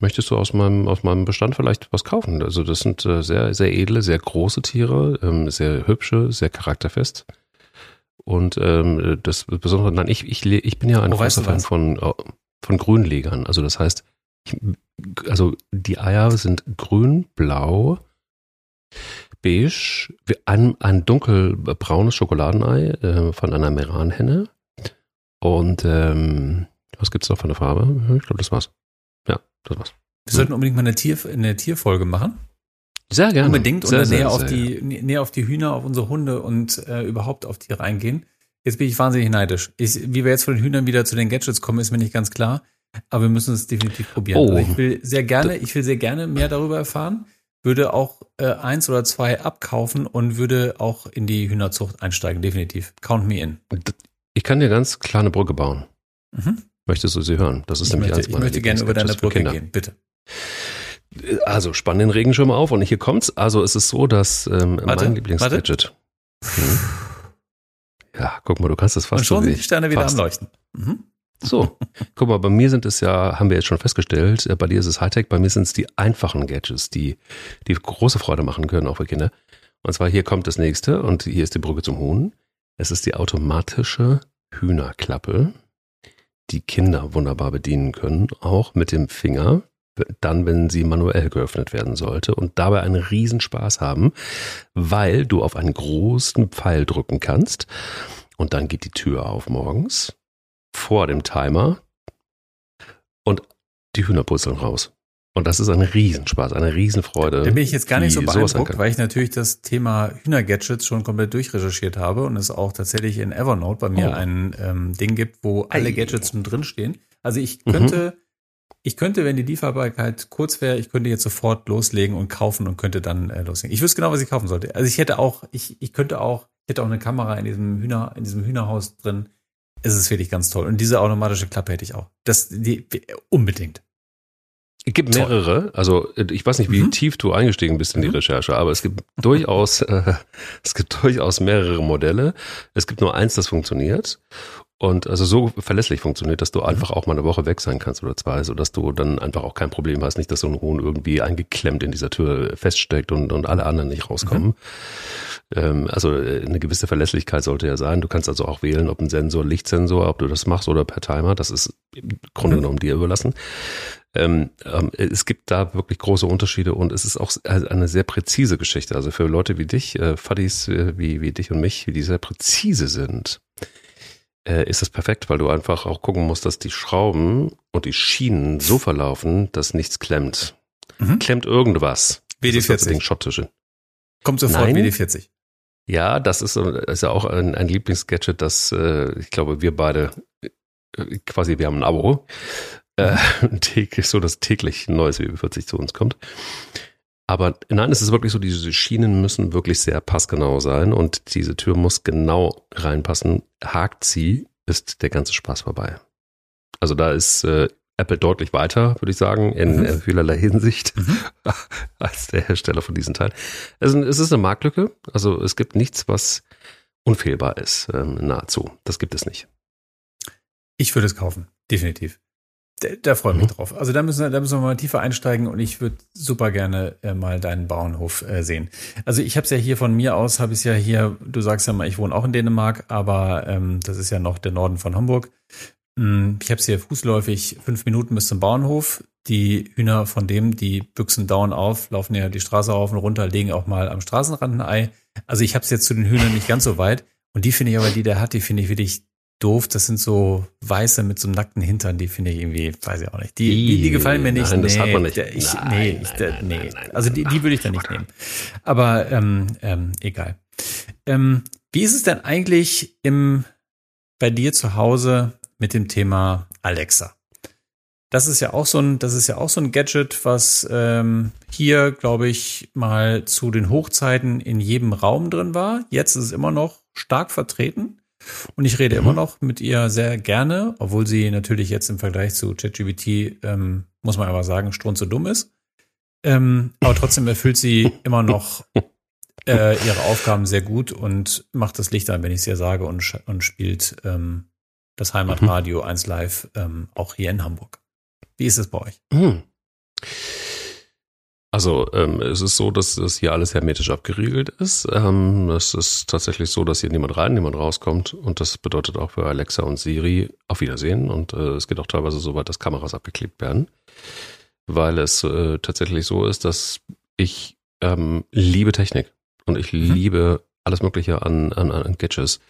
Möchtest du aus meinem, aus meinem Bestand vielleicht was kaufen? Also das sind äh, sehr, sehr edle, sehr große Tiere, ähm, sehr hübsche, sehr charakterfest. Und ähm, das Besondere, nein, ich, ich, ich bin ja ein großer Fan von, äh, von Grünlegern. Also das heißt, ich, also die Eier sind grün, blau, beige, ein, ein dunkelbraunes Schokoladenei äh, von einer Meranhenne. Und ähm, was gibt's noch für eine Farbe? Ich glaube, das war's. Ja, das war's. Wir sollten unbedingt mal eine, Tier, eine Tierfolge machen. Sehr gerne. Unbedingt sehr, und näher, auf die, näher auf die Hühner, auf unsere Hunde und äh, überhaupt auf Tiere eingehen. Jetzt bin ich wahnsinnig neidisch. Ich, wie wir jetzt von den Hühnern wieder zu den Gadgets kommen, ist mir nicht ganz klar. Aber wir müssen es definitiv probieren. Oh. Also ich will sehr gerne, ich will sehr gerne mehr darüber erfahren. Würde auch äh, eins oder zwei abkaufen und würde auch in die Hühnerzucht einsteigen, definitiv. Count me in Ich kann dir ganz klar eine Brücke bauen. Mhm. Möchtest du sie hören? Das ist Ich nämlich möchte, eins ich meiner möchte gerne über deine Brücke gehen, bitte. Also spann den Regenschirm auf und hier kommt's. Also es ist so, dass ähm, Warte, mein Lieblingsgadget. Hm. Ja, guck mal, du kannst das Und fast schon so sind die Sterne wieder fast. am Leuchten. Mhm. So, guck mal, bei mir sind es ja, haben wir jetzt schon festgestellt, äh, bei dir ist es Hightech, bei mir sind es die einfachen Gadgets, die, die große Freude machen können, auch für Kinder. Und zwar hier kommt das nächste und hier ist die Brücke zum Huhn. Es ist die automatische Hühnerklappe, die Kinder wunderbar bedienen können, auch mit dem Finger, dann, wenn sie manuell geöffnet werden sollte und dabei einen Riesenspaß haben, weil du auf einen großen Pfeil drücken kannst und dann geht die Tür auf morgens vor dem Timer und die Hühner purzeln raus. Und das ist ein Riesenspaß, eine Riesenfreude. Da bin ich jetzt gar nicht so beeindruckt, weil ich natürlich das Thema Hühnergadgets schon komplett durchrecherchiert habe und es auch tatsächlich in Evernote bei mir Oh. ein ähm, Ding gibt, wo alle. Gadgets schon drinstehen. Also ich Mhm. könnte, ich könnte, wenn die Lieferbarkeit kurz wäre, ich könnte jetzt sofort loslegen und kaufen und könnte dann äh, loslegen. Ich wüsste genau, was ich kaufen sollte. Also ich hätte auch, ich, ich könnte auch, ich hätte auch eine Kamera in diesem Hühner, in diesem Hühnerhaus drin. Es ist wirklich ganz toll. Und diese automatische Klappe hätte ich auch. Das, die, unbedingt. Es gibt mehrere, also ich weiß nicht, wie Mhm. tief du eingestiegen bist in die Mhm. Recherche, aber es gibt durchaus, äh, es gibt durchaus mehrere Modelle. Es gibt nur eins, das funktioniert. Und also so verlässlich funktioniert, dass du einfach auch mal eine Woche weg sein kannst oder zwei, sodass du dann einfach auch kein Problem hast, nicht, dass so ein Huhn irgendwie eingeklemmt in dieser Tür feststeckt und, und alle anderen nicht rauskommen. Ähm, also eine gewisse Verlässlichkeit sollte ja sein. Du kannst also auch wählen, ob ein Sensor, Lichtsensor, ob du das machst oder per Timer. Das ist im Grunde Mhm. genommen dir überlassen. Ähm, ähm, es gibt da wirklich große Unterschiede und es ist auch eine sehr präzise Geschichte. Also für Leute wie dich, äh, Fadis äh, wie, wie dich und mich, die sehr präzise sind, äh, ist das perfekt, weil du einfach auch gucken musst, dass die Schrauben und die Schienen so verlaufen, dass nichts klemmt. Mhm. Klemmt irgendwas. Das ist das Ding WD40. Schottische. Kommt sofort Nein. WD40. Ja, das ist, so- ist ja auch ein, ein Lieblingsgadget, das äh, ich glaube, wir beide äh, quasi, wir haben ein Abo, äh, täglich, so dass täglich ein neues WB40 zu uns kommt. Aber nein, es ist wirklich so, diese Schienen müssen wirklich sehr passgenau sein und diese Tür muss genau reinpassen. Hakt sie, ist der ganze Spaß vorbei. Also da ist äh, Apple deutlich weiter, würde ich sagen, in Mhm. äh, vielerlei Hinsicht Mhm. als der Hersteller von diesen Teilen. Es, es ist eine Marktlücke. Also es gibt nichts, was unfehlbar ist, ähm, nahezu. Das gibt es nicht. Ich würde es kaufen, definitiv. Da, da freue ich mich Mhm. drauf. Also da müssen, wir, da müssen wir mal tiefer einsteigen und ich würde super gerne äh, mal deinen Bauernhof äh, sehen. Also ich habe es ja hier von mir aus, habe ich es ja hier, du sagst ja mal, ich wohne auch in Dänemark, aber ähm, das ist ja noch der Norden von Hamburg. Mm, Ich habe es hier fußläufig fünf Minuten bis zum Bauernhof. Die Hühner von dem, die büchsen dauernd auf, laufen ja die Straße rauf und runter, legen auch mal am Straßenrand ein Ei. Also ich habe es jetzt zu den Hühnern nicht ganz so weit. Und die finde ich aber, die der hat, die finde ich wirklich doof. Das sind so weiße mit so einem nackten Hintern, die finde ich irgendwie, weiß ich auch nicht. Die, die, die gefallen mir nicht. Nein, das hat man nicht. Ich, Nein, nee, nein, ich, der, nein, nee. nein, nein, also die, die würde ich dann nicht nehmen. Aber ähm, ähm, egal. Ähm, wie ist es denn eigentlich im, bei dir zu Hause mit dem Thema Alexa? Das ist ja auch so ein, das ist ja auch so ein Gadget, was ähm, hier, glaube ich, mal zu den Hochzeiten in jedem Raum drin war. Jetzt ist es immer noch stark vertreten. Und ich rede Mhm. immer noch mit ihr sehr gerne, obwohl sie natürlich jetzt im Vergleich zu ChatGPT, ähm, muss man aber sagen, strunze dumm ist. Ähm, aber trotzdem erfüllt sie immer noch äh, ihre Aufgaben sehr gut und macht das Licht an, wenn ich es ihr sage und, und spielt ähm, das Heimatradio 1 Live ähm, auch hier in Hamburg. Wie ist es bei euch? Hm. Also ähm, es ist so, dass das hier alles hermetisch abgeriegelt ist. Ähm, es ist tatsächlich so, dass hier niemand rein, niemand rauskommt. Und das bedeutet auch für Alexa und Siri auf Wiedersehen. Und äh, es geht auch teilweise so weit, dass Kameras abgeklebt werden. Weil es äh, tatsächlich so ist, dass ich ähm, liebe Technik. Und ich Mhm. liebe alles Mögliche an, an, an Gadgets.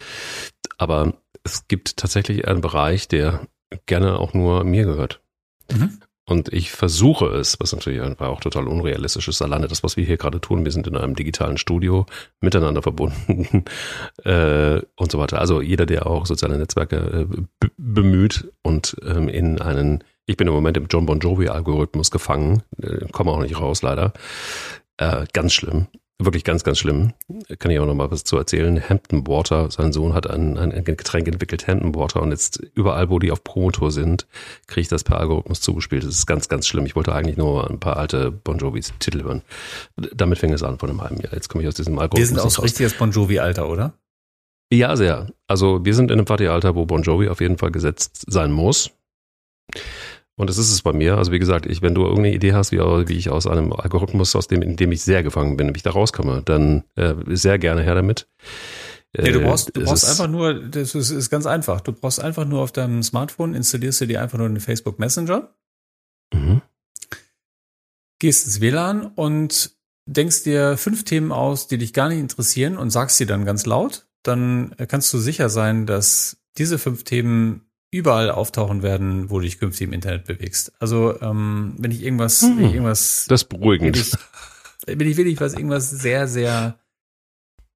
Aber es gibt tatsächlich einen Bereich, der gerne auch nur mir gehört. Mhm. Und ich versuche es, was natürlich auch total unrealistisch ist, alleine das, was wir hier gerade tun. Wir sind in einem digitalen Studio miteinander verbunden äh, und so weiter. Also jeder, der auch soziale Netzwerke äh, bemüht und ähm, in einen, ich bin im Moment im John Bon Jovi-Algorithmus gefangen, äh, komme auch nicht raus leider. Äh, ganz schlimm. Wirklich ganz, ganz schlimm. Kann ich auch noch mal was zu erzählen. Hampton Water, sein Sohn hat ein, ein Getränk entwickelt, Hampton Water, und jetzt überall, wo die auf Promotor sind, kriege ich das per Algorithmus zugespielt. Das ist ganz, ganz schlimm. Ich wollte eigentlich nur ein paar alte Bon Jovi-Titel hören. Damit fing es an vor einem halben Jahr. Jetzt komme ich aus diesem Algorithmus. Wir sind auch so richtiges Bon Jovi-Alter, oder? Ja, sehr. Also wir sind in einem Partyalter, wo Bon Jovi auf jeden Fall gesetzt sein muss. Und das ist es bei mir. Also wie gesagt, ich, wenn du irgendeine Idee hast, wie, wie ich aus einem Algorithmus, aus dem, in dem ich sehr gefangen bin, wie ich da rauskomme, dann äh, sehr gerne her damit. Nee, du äh, brauchst, du brauchst einfach nur, das ist, ist, ganz einfach. Du brauchst einfach nur auf deinem Smartphone, installierst du dir einfach nur den Facebook Messenger, mhm. gehst ins WLAN und denkst dir fünf Themen aus, die dich gar nicht interessieren und sagst sie dann ganz laut. Dann kannst du sicher sein, dass diese fünf Themen überall auftauchen werden, wo du dich künftig im Internet bewegst. Also ähm, wenn ich irgendwas, hm, wenn ich irgendwas, das beruhigend. Wenn ich, wenn ich wirklich was irgendwas sehr, sehr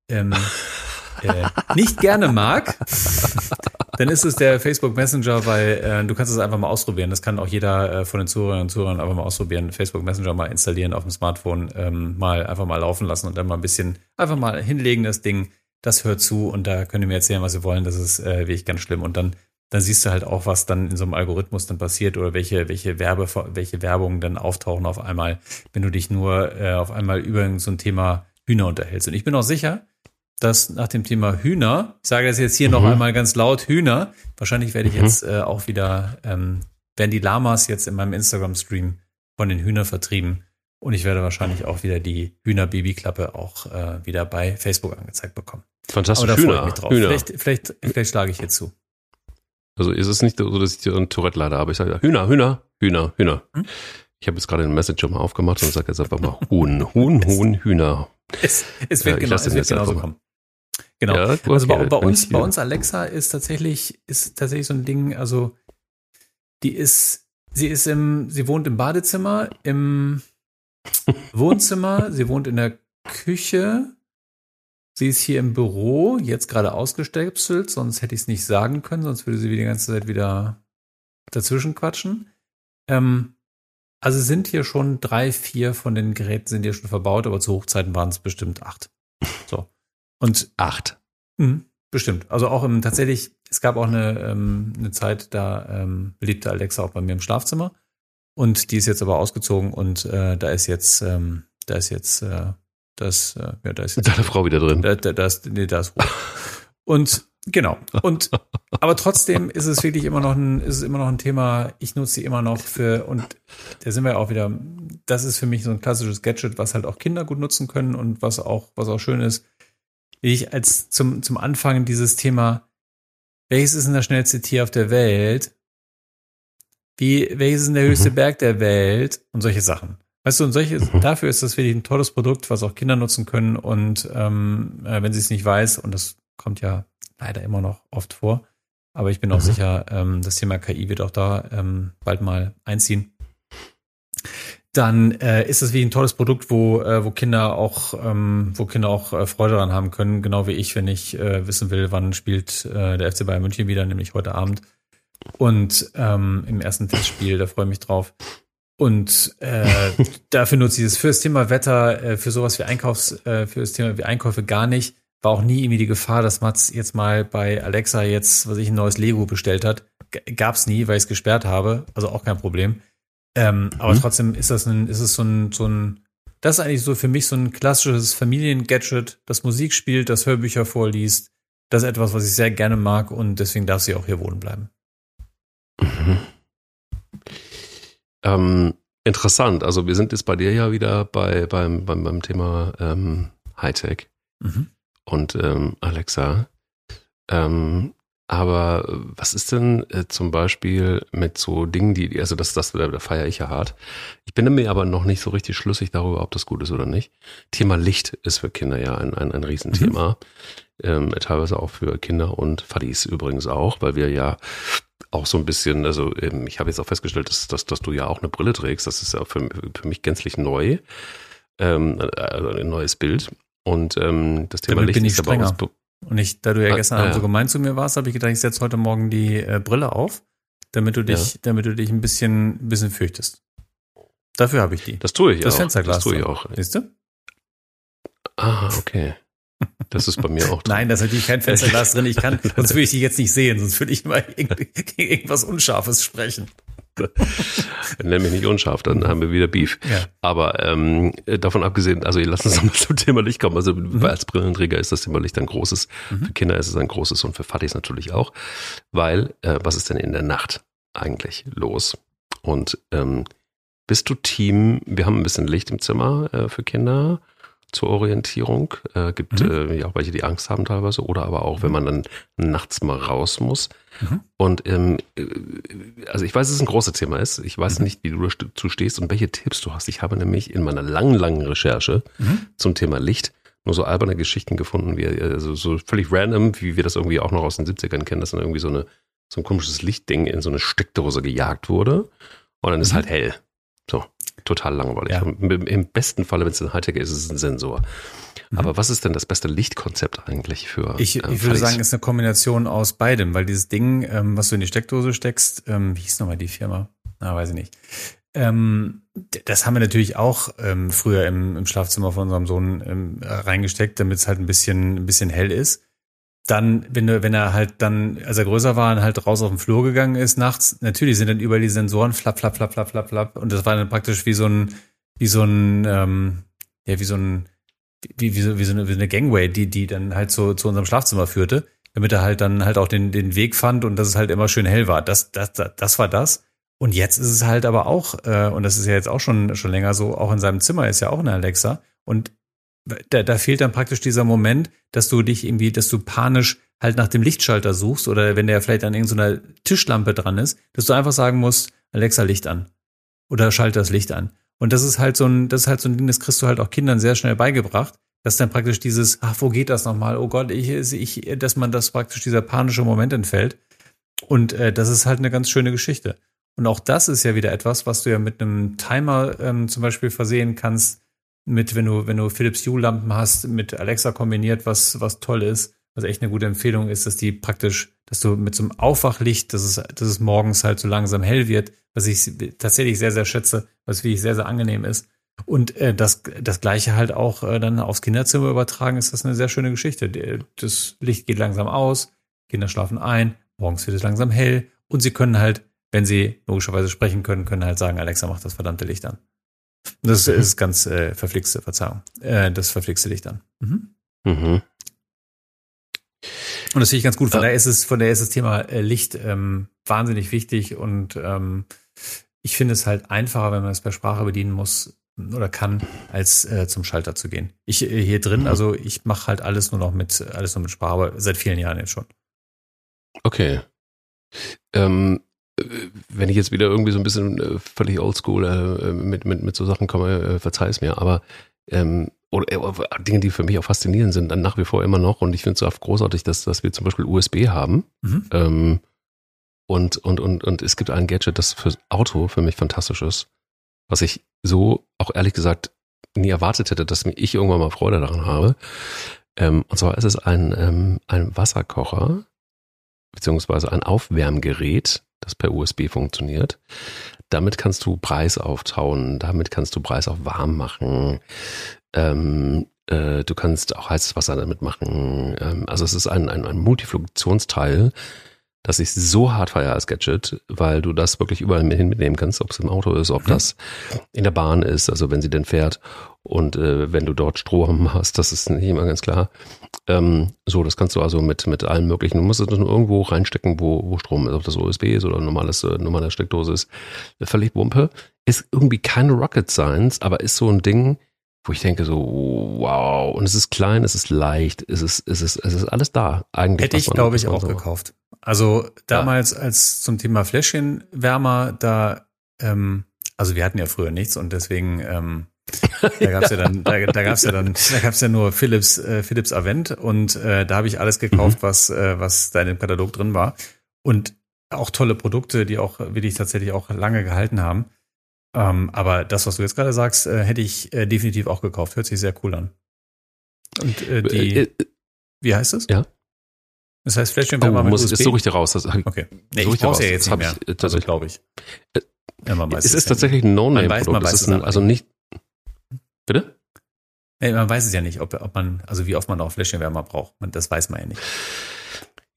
ähm, äh, nicht gerne mag, dann ist es der Facebook Messenger, weil äh, du kannst es einfach mal ausprobieren. Das kann auch jeder äh, von den Zuhörern und Zuhörern einfach mal ausprobieren. Facebook Messenger mal installieren auf dem Smartphone, ähm, mal einfach mal laufen lassen und dann mal ein bisschen einfach mal hinlegen das Ding. Das hört zu und da könnt ihr mir erzählen, was ihr wollen. Das ist äh, wirklich ganz schlimm. Und dann dann siehst du halt auch, was dann in so einem Algorithmus dann passiert oder welche, welche Werbe, welche Werbungen dann auftauchen auf einmal, wenn du dich nur äh, auf einmal über so ein Thema Hühner unterhältst. Und ich bin auch sicher, dass nach dem Thema Hühner, ich sage das jetzt hier mhm. noch einmal ganz laut, Hühner, wahrscheinlich werde ich mhm. jetzt äh, auch wieder, ähm, werden die Lamas jetzt in meinem Instagram-Stream von den Hühnern vertrieben. Und ich werde wahrscheinlich auch wieder die Hühner-Babyklappe auch äh, wieder bei Facebook angezeigt bekommen. Fantastisch. Aber da Hühner, freue ich mich drauf. Hühner. Vielleicht, vielleicht, vielleicht schlage ich hier zu. Also ist es nicht so, dass ich so ein Tourette leider habe. Ich sage Hühner, Hühner, Hühner, Hühner. Hm? Ich habe jetzt gerade den Messenger mal aufgemacht und sage jetzt einfach mal Huhn, Huhn, Huhn, Hühner. Es, es wird, genau, es wird genauso kommen. Genau. Ja, okay, also bei, bei uns, bei uns Alexa ist tatsächlich, ist tatsächlich so ein Ding, also die ist, sie ist im, sie wohnt im Badezimmer, im Wohnzimmer, sie wohnt in der Küche, Sie ist hier im Büro, jetzt gerade ausgestöpselt, sonst hätte ich es nicht sagen können, sonst würde sie die ganze Zeit wieder dazwischen quatschen. Ähm, also sind hier schon drei, vier von den Geräten sind hier schon verbaut, aber zu Hochzeiten waren es bestimmt acht. So. Und acht. Mh, bestimmt. Also auch im tatsächlich, es gab auch eine, ähm, eine Zeit, da ähm, lebte Alexa auch bei mir im Schlafzimmer. Und die ist jetzt aber ausgezogen und äh, da ist jetzt, ähm, da ist jetzt äh, das, äh, ja, da ist jetzt deine Frau wieder drin. Da, da, da ist, nee, da ist Ruhe. Und genau. Und aber trotzdem ist es wirklich immer noch ein, ist es immer noch ein Thema. Ich nutze sie immer noch für und da sind wir auch wieder. Das ist für mich so ein klassisches Gadget, was halt auch Kinder gut nutzen können und was auch was auch schön ist. Ich als zum zum Anfang dieses Thema. Welches ist denn das schnellste Tier auf der Welt? Wie welches ist denn der höchste mhm. Berg der Welt und solche Sachen. Weißt du, und solche, mhm. dafür ist das wirklich ein tolles Produkt, was auch Kinder nutzen können. Und ähm, äh, wenn sie es nicht weiß, und das kommt ja leider immer noch oft vor, aber ich bin auch mhm. sicher, ähm, das Thema KI wird auch da ähm, bald mal einziehen. Dann äh, ist es wie ein tolles Produkt, wo, äh, wo Kinder auch, ähm, wo Kinder auch äh, Freude daran haben können, genau wie ich, wenn ich äh, wissen will, wann spielt äh, der FC Bayern München wieder, nämlich heute Abend. Und ähm, im ersten Testspiel, da freue ich mich drauf. Und äh, dafür nutze ich es. Für das Thema Wetter, äh, für sowas wie Einkaufs, äh, für das Thema wie Einkäufe gar nicht. War auch nie irgendwie die Gefahr, dass Mats jetzt mal bei Alexa jetzt, was ich, ein neues Lego bestellt hat. G gab's nie, weil ich es gesperrt habe. Also auch kein Problem. Ähm, mhm. Aber trotzdem ist das ein, ist es so ein, so ein, das ist eigentlich so für mich so ein klassisches Familiengadget, das Musik spielt, das Hörbücher vorliest. Das ist etwas, was ich sehr gerne mag und deswegen darf sie auch hier wohnen bleiben. Mhm. Ähm, interessant. Also wir sind jetzt bei dir ja wieder bei beim beim, beim Thema ähm, Hightech mhm. und ähm, Alexa. Ähm, aber was ist denn äh, zum Beispiel mit so Dingen, die, also das, das, da, da feiere ich ja hart. Ich bin mir aber noch nicht so richtig schlüssig darüber, ob das gut ist oder nicht. Thema Licht ist für Kinder ja ein, ein, ein Riesenthema. Mhm. Ähm, teilweise auch für Kinder und Fadis übrigens auch, weil wir ja auch so ein bisschen, also ähm, ich habe jetzt auch festgestellt, dass, dass, dass du ja auch eine Brille trägst. Das ist ja für, für mich gänzlich neu. Ähm, also ein neues Bild. Und ähm, das Thema Damit Licht bin ich ist strenger. aber Und ich, da du ja ah, gestern ah, ja. so gemein zu mir warst, habe ich gedacht, ich setze heute Morgen die äh, Brille auf, damit du dich, ja. damit du dich ein bisschen, ein bisschen fürchtest. Dafür habe ich die. Das tue ich das auch. Fensterglas. Das tue ich auch. Siehst du? Ah, okay. Das ist bei mir auch drin. Nein, da ist natürlich kein Fensterglas drin. Ich kann, sonst würde ich dich jetzt nicht sehen, sonst würde ich mal gegen irgendwas Unscharfes sprechen. Nenn mich nicht unscharf, dann haben wir wieder Beef. Ja. Aber ähm, davon abgesehen, also lass uns nochmal zum Thema Licht kommen. Also mhm. als Brillenträger ist das Thema Licht ein großes. Mhm. Für Kinder ist es ein großes und für Fattis natürlich auch. Weil, äh, was ist denn in der Nacht eigentlich los? Und ähm, bist du Team, wir haben ein bisschen Licht im Zimmer äh, für Kinder zur Orientierung. Äh, gibt mhm. äh, ja auch welche, die Angst haben teilweise oder aber auch, wenn man dann nachts mal raus muss. Mhm. Und ähm, äh, also ich weiß, dass es ein großes Thema ist. Ich weiß mhm. nicht, wie du dazu stehst und welche Tipps du hast. Ich habe nämlich in meiner langen, langen Recherche mhm. zum Thema Licht nur so alberne Geschichten gefunden, wie also so völlig random, wie wir das irgendwie auch noch aus den 70ern kennen, dass dann irgendwie so eine so ein komisches Lichtding in so eine Steckdose gejagt wurde und dann ist mhm. halt hell. Total langweilig. Ja. Im besten Falle, wenn es ein Hightech ist, ist es ein Sensor. Mhm. Aber was ist denn das beste Lichtkonzept eigentlich für? Ich, ich ähm, würde sagen, es ist eine Kombination aus beidem, weil dieses Ding, ähm, was du in die Steckdose steckst, ähm, wie hieß nochmal die Firma? Na, weiß ich nicht. Ähm, das haben wir natürlich auch ähm, früher im, im Schlafzimmer von unserem Sohn ähm, reingesteckt, damit es halt ein bisschen, ein bisschen hell ist dann, wenn, du, wenn er halt dann, als er größer war, halt raus auf den Flur gegangen ist nachts, natürlich sind dann überall die Sensoren flapp, flapp, flapp, flapp, flapp, flapp. Und das war dann praktisch wie so ein, wie so ein, ähm, ja, wie so ein, wie, wie, so, wie, so eine, wie eine Gangway, die, die dann halt so zu unserem Schlafzimmer führte, damit er halt dann halt auch den, den Weg fand und dass es halt immer schön hell war. Das, das, das, das war das. Und jetzt ist es halt aber auch, äh, und das ist ja jetzt auch schon, schon länger so, auch in seinem Zimmer ist ja auch eine Alexa. Und da, da fehlt dann praktisch dieser Moment, dass du dich irgendwie, dass du panisch halt nach dem Lichtschalter suchst oder wenn der vielleicht an irgendeiner Tischlampe dran ist, dass du einfach sagen musst, Alexa Licht an oder schalte das Licht an. Und das ist halt so ein, das ist halt so ein Ding, das kriegst du halt auch Kindern sehr schnell beigebracht, dass dann praktisch dieses, ach, wo geht das nochmal? Oh Gott, ich, ich, dass man das praktisch dieser panische Moment entfällt. Und äh, das ist halt eine ganz schöne Geschichte. Und auch das ist ja wieder etwas, was du ja mit einem Timer ähm, zum Beispiel versehen kannst, mit, wenn du, wenn du Philips Hue-Lampen hast, mit Alexa kombiniert, was, was toll ist, was echt eine gute Empfehlung ist, dass die praktisch, dass du mit so einem Aufwachlicht, dass es, dass es morgens halt so langsam hell wird, was ich tatsächlich sehr, sehr schätze, was wirklich sehr, sehr angenehm ist. Und äh, das, das gleiche halt auch äh, dann aufs Kinderzimmer übertragen, ist das eine sehr schöne Geschichte. Das Licht geht langsam aus, Kinder schlafen ein, morgens wird es langsam hell und sie können halt, wenn sie logischerweise sprechen können, können halt sagen, Alexa, mach das verdammte Licht an. Das mhm. ist ganz äh, verflixte, Verzeihung. Äh, das verflixte Licht an. Mhm. Mhm. Und das finde ich ganz gut. Von daher ist es, von daher ist das Thema äh, Licht ähm, wahnsinnig wichtig und ähm, ich finde es halt einfacher, wenn man es per Sprache bedienen muss oder kann, als äh, zum Schalter zu gehen. Ich äh, hier drin, mhm. also ich mache halt alles nur noch mit alles nur mit Sprache, aber seit vielen Jahren jetzt schon. Okay. Ähm, wenn ich jetzt wieder irgendwie so ein bisschen äh, völlig oldschool äh, mit, mit, mit so Sachen komme, äh, verzeih es mir, aber ähm, oder äh, Dinge, die für mich auch faszinierend sind, dann nach wie vor immer noch und ich finde es so oft großartig, dass, dass wir zum Beispiel USB haben mhm. ähm, und, und, und, und es gibt ein Gadget, das fürs Auto für mich fantastisch ist, was ich so auch ehrlich gesagt nie erwartet hätte, dass ich irgendwann mal Freude daran habe. Ähm, und zwar ist es ein, ähm, ein Wasserkocher, beziehungsweise ein Aufwärmgerät, das per USB funktioniert. Damit kannst du Preis auftauen, damit kannst du Preis auch warm machen. Ähm, äh, du kannst auch heißes Wasser damit machen. Ähm, also es ist ein, ein, ein Multifunktionsteil, das ich so hart feiere als Gadget, weil du das wirklich überall hin mitnehmen kannst, ob es im Auto ist, ob mhm. das in der Bahn ist, also wenn sie denn fährt und äh, wenn du dort Strom hast, das ist nicht immer ganz klar. Ähm, so, das kannst du also mit, mit allen möglichen, du musst es nur irgendwo reinstecken, wo, wo Strom ist, ob das USB ist oder normales, äh, normale Steckdose ist. Völlig Wumpe. Ist irgendwie keine Rocket Science, aber ist so ein Ding, wo ich denke so, wow, und es ist klein, es ist leicht, es ist, es ist, es ist alles da. Eigentlich. Hätte ich, glaube ich, auch so. gekauft. Also damals ja. als zum Thema Fläschchenwärmer, da, ähm, also wir hatten ja früher nichts und deswegen, ähm, da gab's ja dann, da, da gab's ja dann, da gab's ja nur Philips, äh, Philips Avent und äh, da habe ich alles gekauft, mhm. was, äh, was da in dem Katalog drin war. Und auch tolle Produkte, die auch wirklich tatsächlich auch lange gehalten haben. Ähm, aber das, was du jetzt gerade sagst, äh, hätte ich äh, definitiv auch gekauft. Hört sich sehr cool an. Und äh, die, äh, äh, wie heißt es? Ja. Das heißt Fläschchenwärmer oh, mit muss, USB? Ist so richtig raus. Das, okay. Nee, ich brauch's ja jetzt nicht mehr. Ich, also, glaube ich. Ja, es ist tatsächlich ein No-Name-Produkt. Also nicht, Bitte? Man weiß es ja nicht, ob, ob man, also wie oft man auch Fläschchenwärmer braucht. Das weiß man ja nicht.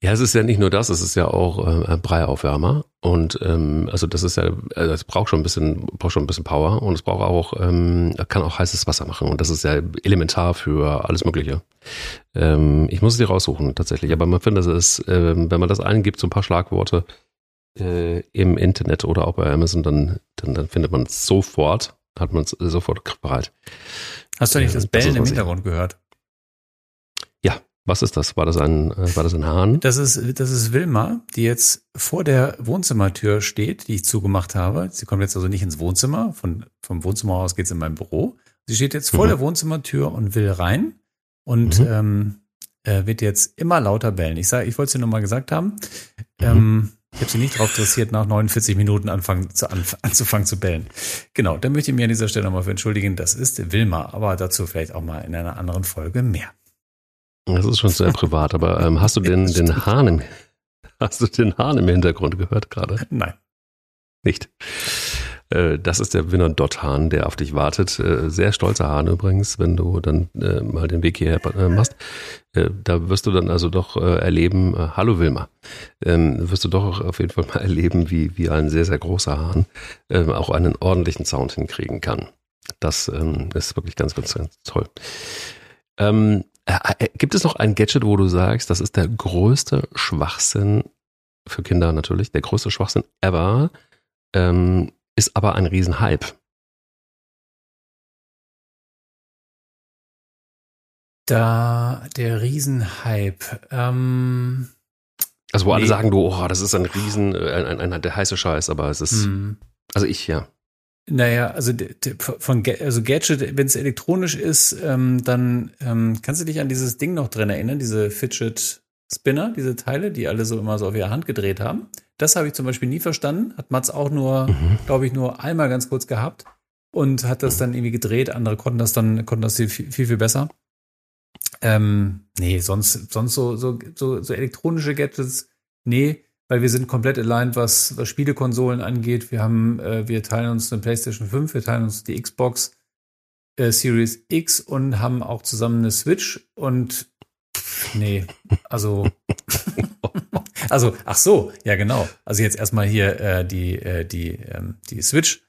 Ja, es ist ja nicht nur das, es ist ja auch äh, Breiaufwärmer und ähm, also das ist ja, also es braucht schon ein bisschen, braucht schon ein bisschen Power und es braucht auch, ähm, kann auch heißes Wasser machen und das ist ja elementar für alles Mögliche. Ähm, ich muss es dir raussuchen tatsächlich, aber man findet es, ähm, wenn man das eingibt, so ein paar Schlagworte äh, im Internet oder auch bei Amazon, dann, dann, dann findet man es sofort, hat man es sofort bereit. Hast du nicht das Bellen das im Hintergrund gehört? Ja, was ist das? War das ein, äh, war das ein Hahn? Das ist, das ist Wilma, die jetzt vor der Wohnzimmertür steht, die ich zugemacht habe. Sie kommt jetzt also nicht ins Wohnzimmer. Von, vom Wohnzimmer aus geht es in mein Büro. Sie steht jetzt vor mhm. der Wohnzimmertür und will rein und mhm. ähm, äh, wird jetzt immer lauter bellen. Ich sage, ich wollte es dir nochmal gesagt haben. Mhm. Ähm, ich habe sie nicht darauf interessiert, nach 49 Minuten anfangen, zu, anf anzufangen zu bellen. Genau, da möchte ich mich an dieser Stelle nochmal für entschuldigen. Das ist Wilma, aber dazu vielleicht auch mal in einer anderen Folge mehr. Das ist schon sehr privat, aber ähm, hast du den, den Hahn im, hast du den Hahn im Hintergrund gehört gerade? Nein. Nicht. Äh, das ist der Winner Dot Hahn, der auf dich wartet. Äh, sehr stolzer Hahn übrigens, wenn du dann äh, mal den Weg hierher machst. Da wirst du dann also doch erleben, hallo Wilma, ähm, wirst du doch auf jeden Fall mal erleben, wie, wie ein sehr, sehr großer Hahn ähm, auch einen ordentlichen Sound hinkriegen kann. Das ähm, ist wirklich ganz, ganz, ganz toll. Äh, äh, gibt es noch ein Gadget, wo du sagst, das ist der größte Schwachsinn für Kinder natürlich, der größte Schwachsinn ever, ähm, ist aber ein Riesenhype? Da der Riesenhype. Ähm, also wo nee. alle sagen, du, oh, das ist ein Riesen, äh, ein, ein, ein, der heiße Scheiß, aber es ist, hm. also ich ja. Naja, also von also Gadget, wenn es elektronisch ist, ähm, dann ähm, kannst du dich an dieses Ding noch drin erinnern, diese Fidget Spinner, diese Teile, die alle so immer so auf ihre Hand gedreht haben. Das habe ich zum Beispiel nie verstanden. Hat Mats auch nur, mhm. glaube ich, nur einmal ganz kurz gehabt und hat das dann irgendwie gedreht. Andere konnten das dann, konnten das viel, viel, viel besser. Ähm, nee, sonst, sonst so, so, so, so elektronische Gadgets, nee weil wir sind komplett aligned, was, was Spielekonsolen angeht. Wir haben, äh, wir teilen uns eine PlayStation 5, wir teilen uns die Xbox äh, Series X und haben auch zusammen eine Switch und nee, also also ach so, ja genau. Also jetzt erstmal hier äh, die äh, die ähm, die Switch.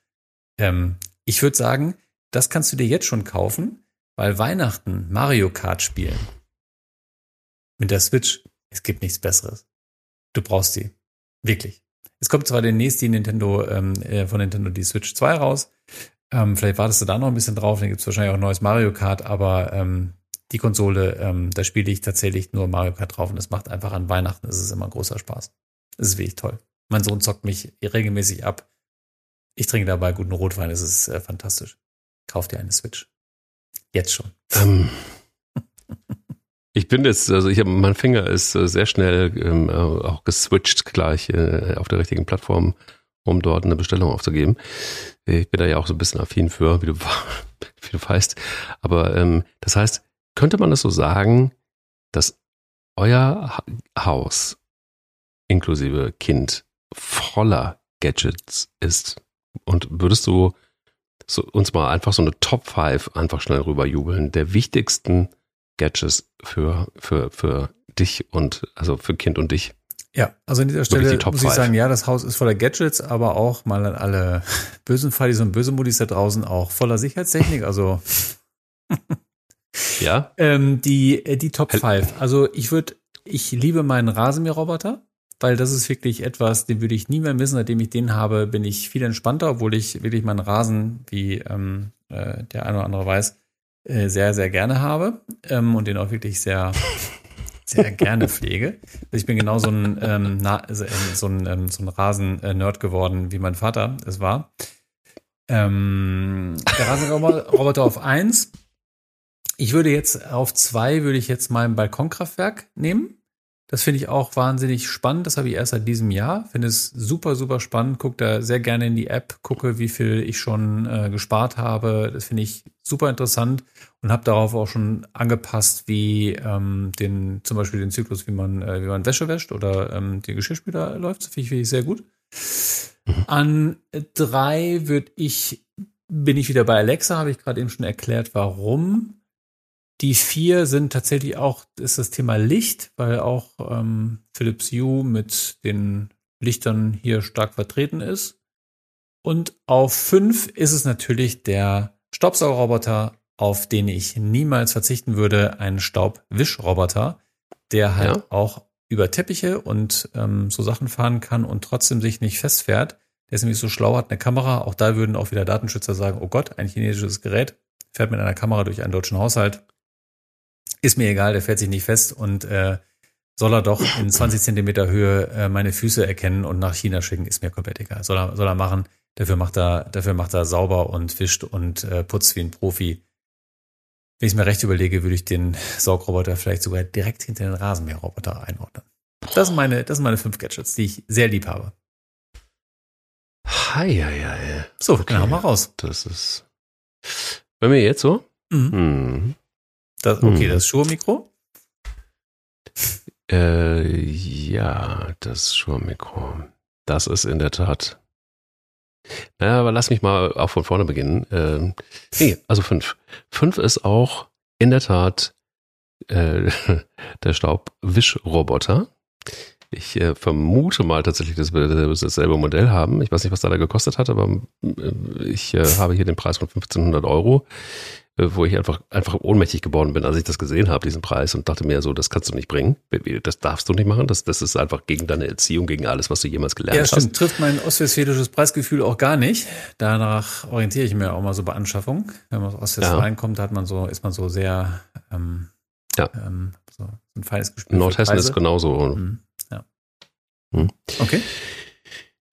Ähm, ich würde sagen, das kannst du dir jetzt schon kaufen, weil Weihnachten Mario Kart spielen mit der Switch, es gibt nichts Besseres. Du brauchst die. Wirklich. Es kommt zwar demnächst die Nintendo, ähm, äh, von Nintendo die Switch 2 raus. Ähm, vielleicht wartest du da noch ein bisschen drauf, dann gibt es wahrscheinlich auch ein neues Mario Kart, aber ähm, die Konsole, ähm, da spiele ich tatsächlich nur Mario Kart drauf und es macht einfach an Weihnachten, es ist immer ein großer Spaß. Es ist wirklich toll. Mein Sohn zockt mich regelmäßig ab. Ich trinke dabei guten Rotwein, es ist äh, fantastisch. Kauf dir eine Switch. Jetzt schon. Ähm, Ich bin jetzt, also ich habe, mein Finger ist äh, sehr schnell ähm, äh, auch geswitcht gleich äh, auf der richtigen Plattform, um dort eine Bestellung aufzugeben. Ich bin da ja auch so ein bisschen affin für, wie du, wie du weißt. Aber ähm, das heißt, könnte man das so sagen, dass euer Haus inklusive Kind voller Gadgets ist? Und würdest du so, uns mal einfach so eine Top 5 einfach schnell rüberjubeln, der wichtigsten Gadgets für, für, für dich und also für Kind und dich. Ja, also an dieser Stelle die muss ich sagen, ja, das Haus ist voller Gadgets, aber auch mal an alle bösen Fallis und böse Muttis da draußen auch voller Sicherheitstechnik. Also ja. ähm, die, äh, die Top 5. Also ich würde, ich liebe meinen Rasenmäherroboter, weil das ist wirklich etwas, den würde ich nie mehr missen. Seitdem ich den habe, bin ich viel entspannter, obwohl ich wirklich meinen Rasen, wie ähm, äh, der eine oder andere weiß, äh, sehr, sehr gerne habe ähm, und den auch wirklich sehr, sehr gerne pflege. Ich bin genau so ein, ähm, na, also, ähm, so ein, ähm, so ein Rasen-Nerd geworden, wie mein Vater es war. Ähm, der Rasenroboter auf eins. Ich würde jetzt auf zwei würde ich jetzt mein Balkonkraftwerk nehmen. Das finde ich auch wahnsinnig spannend. Das habe ich erst seit diesem Jahr. Finde es super, super spannend. Gucke da sehr gerne in die App, gucke, wie viel ich schon äh, gespart habe. Das finde ich super interessant und habe darauf auch schon angepasst, wie ähm, den, zum Beispiel den Zyklus, wie man, äh, wie man Wäsche wäscht oder ähm, die Geschirrspüler läuft. Das finde ich, find ich sehr gut. Mhm. An drei würde ich, bin ich wieder bei Alexa, habe ich gerade eben schon erklärt, warum. Die vier sind tatsächlich auch, ist das Thema Licht, weil auch ähm, Philips Hue mit den Lichtern hier stark vertreten ist. Und auf fünf ist es natürlich der Staubsaugerroboter, auf den ich niemals verzichten würde, ein Staubwischroboter, der halt ja. auch über Teppiche und ähm, so Sachen fahren kann und trotzdem sich nicht festfährt. Der ist nämlich so schlau, hat eine Kamera. Auch da würden auch wieder Datenschützer sagen, oh Gott, ein chinesisches Gerät fährt mit einer Kamera durch einen deutschen Haushalt. Ist mir egal, der fährt sich nicht fest und äh, soll er doch in 20 Zentimeter Höhe äh, meine Füße erkennen und nach China schicken, ist mir komplett egal. Soll er, soll er machen. Dafür macht er, dafür macht er sauber und wischt und äh, putzt wie ein Profi. Wenn ich es mir recht überlege, würde ich den Saugroboter vielleicht sogar direkt hinter den Rasenmäherroboter einordnen. Das sind meine, das sind meine fünf Gadgets, die ich sehr lieb habe. Hi, hi, hi. So, okay. dann haben wir raus. Das ist. Bei mir jetzt so? Mhm. Hm. Das, okay, hm. das Schuhmikro? Äh, ja, das Schuhmikro. Das ist in der Tat. Naja, aber lass mich mal auch von vorne beginnen. Ähm, nee, also fünf. Fünf ist auch in der Tat äh, der Staubwischroboter. Ich äh, vermute mal tatsächlich, dass wir dasselbe Modell haben. Ich weiß nicht, was da, da gekostet hat, aber äh, ich äh, habe hier den Preis von 1500 Euro, wo ich einfach, einfach ohnmächtig geworden bin, als ich das gesehen habe, diesen Preis, und dachte mir so, das kannst du nicht bringen. Das darfst du nicht machen. Das, das ist einfach gegen deine Erziehung, gegen alles, was du jemals gelernt hast. Ja, stimmt. Hast. Trifft mein ostwestfälisches Preisgefühl auch gar nicht. Danach orientiere ich mir auch mal so bei Anschaffung. Wenn man aus Ostwestfalen ja. kommt, hat man so, ist man so sehr, ähm, ja. ähm, so ein feines Gespür. Nordhessen ist genauso. Mhm. Hm. Okay.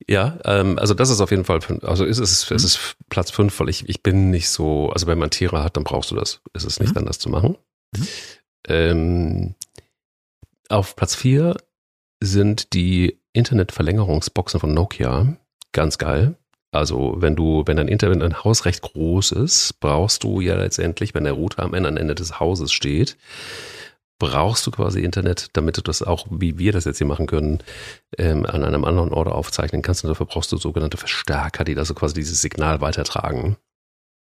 Ja, ähm, also das ist auf jeden Fall, also ist es, mhm. es ist Platz fünf, weil ich, ich bin nicht so, also wenn man Tiere hat, dann brauchst du das. Es ist nicht mhm. anders zu machen. Mhm. Ähm, auf Platz vier sind die Internetverlängerungsboxen von Nokia. Ganz geil. Also wenn du, wenn dein Internet, ein Haus recht groß ist, brauchst du ja letztendlich, wenn der Router am Ende des Hauses steht, brauchst du quasi Internet, damit du das auch, wie wir das jetzt hier machen können, ähm, an einem anderen Ort aufzeichnen kannst. Und dafür brauchst du sogenannte Verstärker, die da so quasi dieses Signal weitertragen.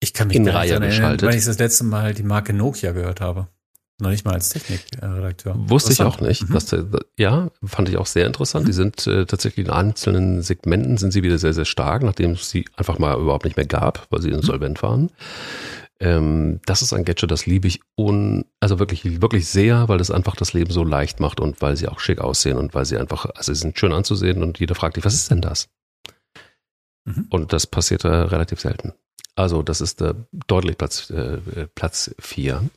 Ich kann mich in Reihe erinnern, geschaltet. weil ich das letzte Mal die Marke Nokia gehört habe. Noch nicht mal als Technikredakteur. Wusste ich auch nicht. Mhm. Dass, ja, fand ich auch sehr interessant. Mhm. Die sind äh, tatsächlich in einzelnen Segmenten sind sie wieder sehr, sehr stark, nachdem es sie einfach mal überhaupt nicht mehr gab, weil sie mhm. insolvent mhm. waren. Ähm, das ist ein Gadget, das liebe ich un, also wirklich, wirklich sehr, weil es einfach das Leben so leicht macht und weil sie auch schick aussehen und weil sie einfach, also sie sind schön anzusehen und jeder fragt dich, was ist denn das? Mhm. Und das passiert äh, relativ selten. Also das ist äh, deutlich Platz, äh, Platz vier.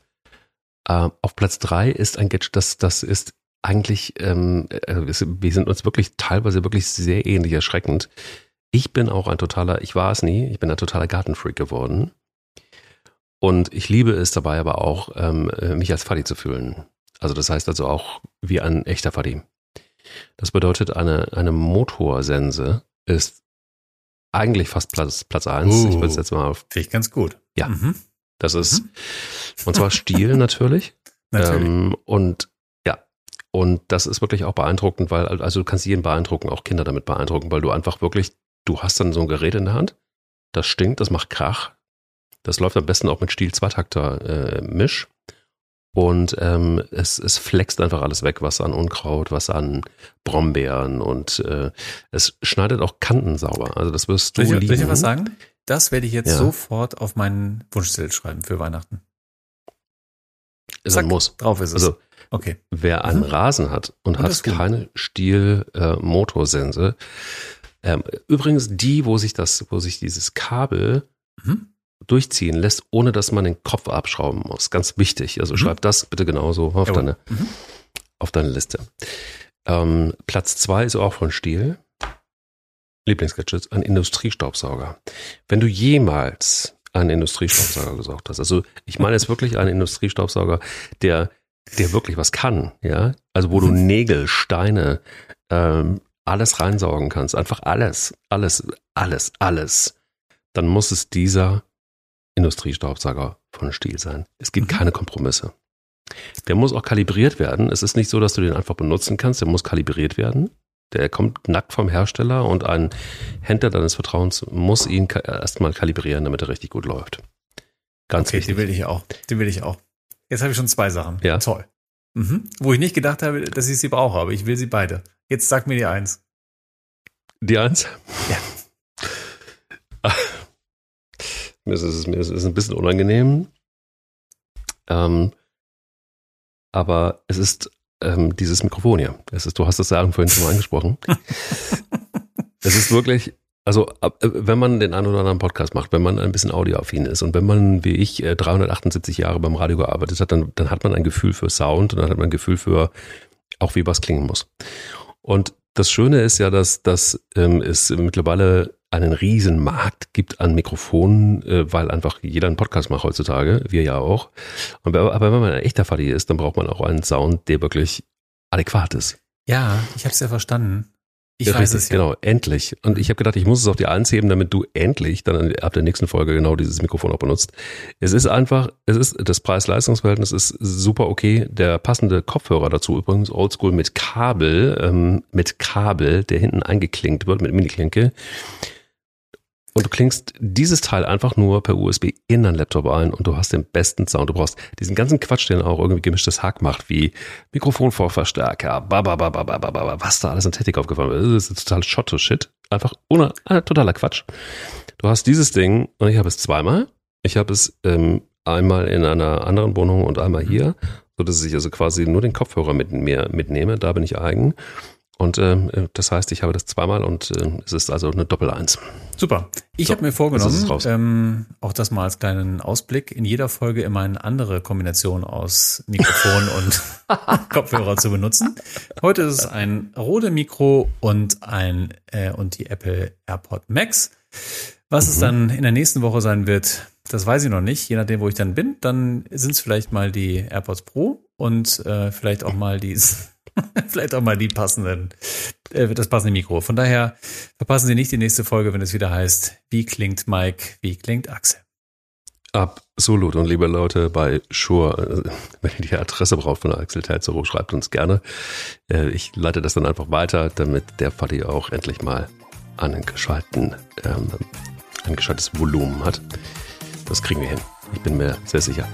Äh, auf Platz drei ist ein Gadget, das, das ist eigentlich, ähm, äh, wir sind uns wirklich teilweise wirklich sehr ähnlich erschreckend. Ich bin auch ein totaler, ich war es nie, ich bin ein totaler Gartenfreak geworden. Und ich liebe es dabei aber auch, ähm, äh, mich als Faddy zu fühlen. Also das heißt also auch wie ein echter Faddy. Das bedeutet, eine, eine Motorsense ist eigentlich fast Platz, Platz eins. Uh, ich würde es jetzt mal auf. Finde ich ganz gut. Ja. Mhm. Das ist, mhm. und zwar Stil natürlich. natürlich. Ähm, und ja, und das ist wirklich auch beeindruckend, weil, also du kannst jeden beeindrucken, auch Kinder damit beeindrucken, weil du einfach wirklich, du hast dann so ein Gerät in der Hand, das stinkt, das macht Krach, das läuft am besten auch mit Stiel Zweitakter äh, Misch. Und ähm, es, es flext einfach alles weg, was an Unkraut, was an Brombeeren und äh, es schneidet auch Kanten sauber. Also das wirst du soll ich, lieben. Soll ich was sagen? Das werde ich jetzt ja. sofort auf meinen Wunschzettel schreiben für Weihnachten. Ist ein Muss. Drauf ist es. Also okay. wer einen mhm. Rasen hat und, und hat keine Stiel-Motorsense, äh, ähm, übrigens die, wo sich das, wo sich dieses Kabel mhm durchziehen lässt, ohne dass man den Kopf abschrauben muss. Ganz wichtig. Also mhm. schreib das bitte genauso auf, deine, mhm. auf deine Liste. Ähm, Platz zwei ist auch von Stiel. Lieblingsgadget, ein Industriestaubsauger. Wenn du jemals einen Industriestaubsauger gesaugt hast, also ich meine jetzt wirklich einen Industriestaubsauger, der, der wirklich was kann, ja, also wo du mhm. Nägel, Steine, ähm, alles reinsaugen kannst, einfach alles, alles, alles, alles, dann muss es dieser Industriestaubsauger von Stiel sein. Es gibt mhm. keine Kompromisse. Der muss auch kalibriert werden. Es ist nicht so, dass du den einfach benutzen kannst. Der muss kalibriert werden. Der kommt nackt vom Hersteller und ein Händler deines Vertrauens muss ihn erstmal kalibrieren, damit er richtig gut läuft. Ganz okay, wichtig. Den will ich auch. Den will ich auch. Jetzt habe ich schon zwei Sachen. Ja. Toll. Mhm. Wo ich nicht gedacht habe, dass ich sie brauche, aber ich will sie beide. Jetzt sag mir die eins. Die Eins? Ja. Mir ist es mir ist es ein bisschen unangenehm. Ähm, aber es ist ähm, dieses Mikrofon hier. Es ist, du hast das ja vorhin schon mal angesprochen. es ist wirklich, also äh, wenn man den einen oder anderen Podcast macht, wenn man ein bisschen audioaffin ist und wenn man wie ich äh, 378 Jahre beim Radio gearbeitet hat, dann, dann hat man ein Gefühl für Sound und dann hat man ein Gefühl für auch wie was klingen muss. Und das Schöne ist ja, dass, dass ähm, es mittlerweile einen riesen Markt gibt an Mikrofonen, äh, weil einfach jeder einen Podcast macht heutzutage, wir ja auch. Und, aber wenn man ein echter Fadi ist, dann braucht man auch einen Sound, der wirklich adäquat ist. Ja, ich habe es ja verstanden. Ich Ja, weiß richtig, es ja. Genau, endlich. Und ich habe gedacht, ich muss es auf die Eins heben, damit du endlich dann ab der nächsten Folge genau dieses Mikrofon auch benutzt. Es ist einfach, es ist, das Preis-Leistungs-Verhältnis ist super okay. Der passende Kopfhörer dazu übrigens oldschool mit Kabel, ähm, mit Kabel, der hinten eingeklinkt wird mit Miniklinke. Und du klingst dieses Teil einfach nur per USB in deinen Laptop ein und du hast den besten Sound. Du brauchst diesen ganzen Quatsch, den auch irgendwie gemischtes Hack macht, wie Mikrofonvorverstärker, bababababababa, was da alles an Technik aufgefallen ist. Das ist total Schotto-Shit. Einfach ohne, äh, totaler Quatsch. Du hast dieses Ding und ich habe es zweimal. Ich habe es ähm, einmal in einer anderen Wohnung und einmal hier, so dass ich also quasi nur den Kopfhörer mit mir mitnehme. Da bin ich eigen. Und ähm, das heißt, ich habe das zweimal und äh, es ist also eine Doppel-Eins. Super. Ich So, habe mir vorgenommen, es ähm, auch das mal als kleinen Ausblick, in jeder Folge immer eine andere Kombination aus Mikrofon und Kopfhörer zu benutzen. Heute ist es ein Rode Mikro und ein äh, und die Apple AirPod Max. Was es Mhm. dann in der nächsten Woche sein wird, das weiß ich noch nicht. Je nachdem, wo ich dann bin, dann sind es vielleicht mal die AirPods Pro und äh, vielleicht auch mal die vielleicht auch mal die passenden äh, das passende Mikro. Von daher verpassen Sie nicht die nächste Folge, wenn es wieder heißt, wie klingt Mike, wie klingt Axel. Absolut. Und liebe Leute bei Shure, äh, wenn ihr die Adresse braucht von Axel Telzero, schreibt uns gerne. Äh, Ich leite das dann einfach weiter, damit der Fadi auch endlich mal einen gescheiten, ähm, ein gescheites Volumen hat. Das kriegen wir hin. Ich bin mir sehr sicher.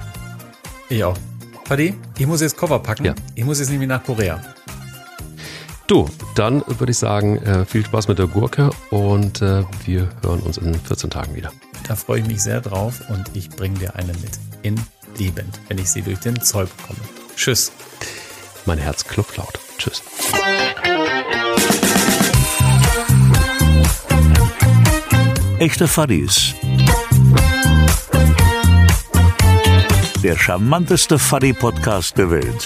Ich auch. Fadi, ich muss jetzt Koffer packen. Ja. Ich muss jetzt nämlich nach Korea. Du, dann würde ich sagen, äh, viel Spaß mit der Gurke und äh, wir hören uns in 14 Tagen wieder. Da freue ich mich sehr drauf und ich bringe dir eine mit. In liebend, wenn ich sie durch den Zoll bekomme. Tschüss. Mein Herz klopft laut. Tschüss. Echte Fuddies. der charmanteste Fuddy-Podcast der Welt.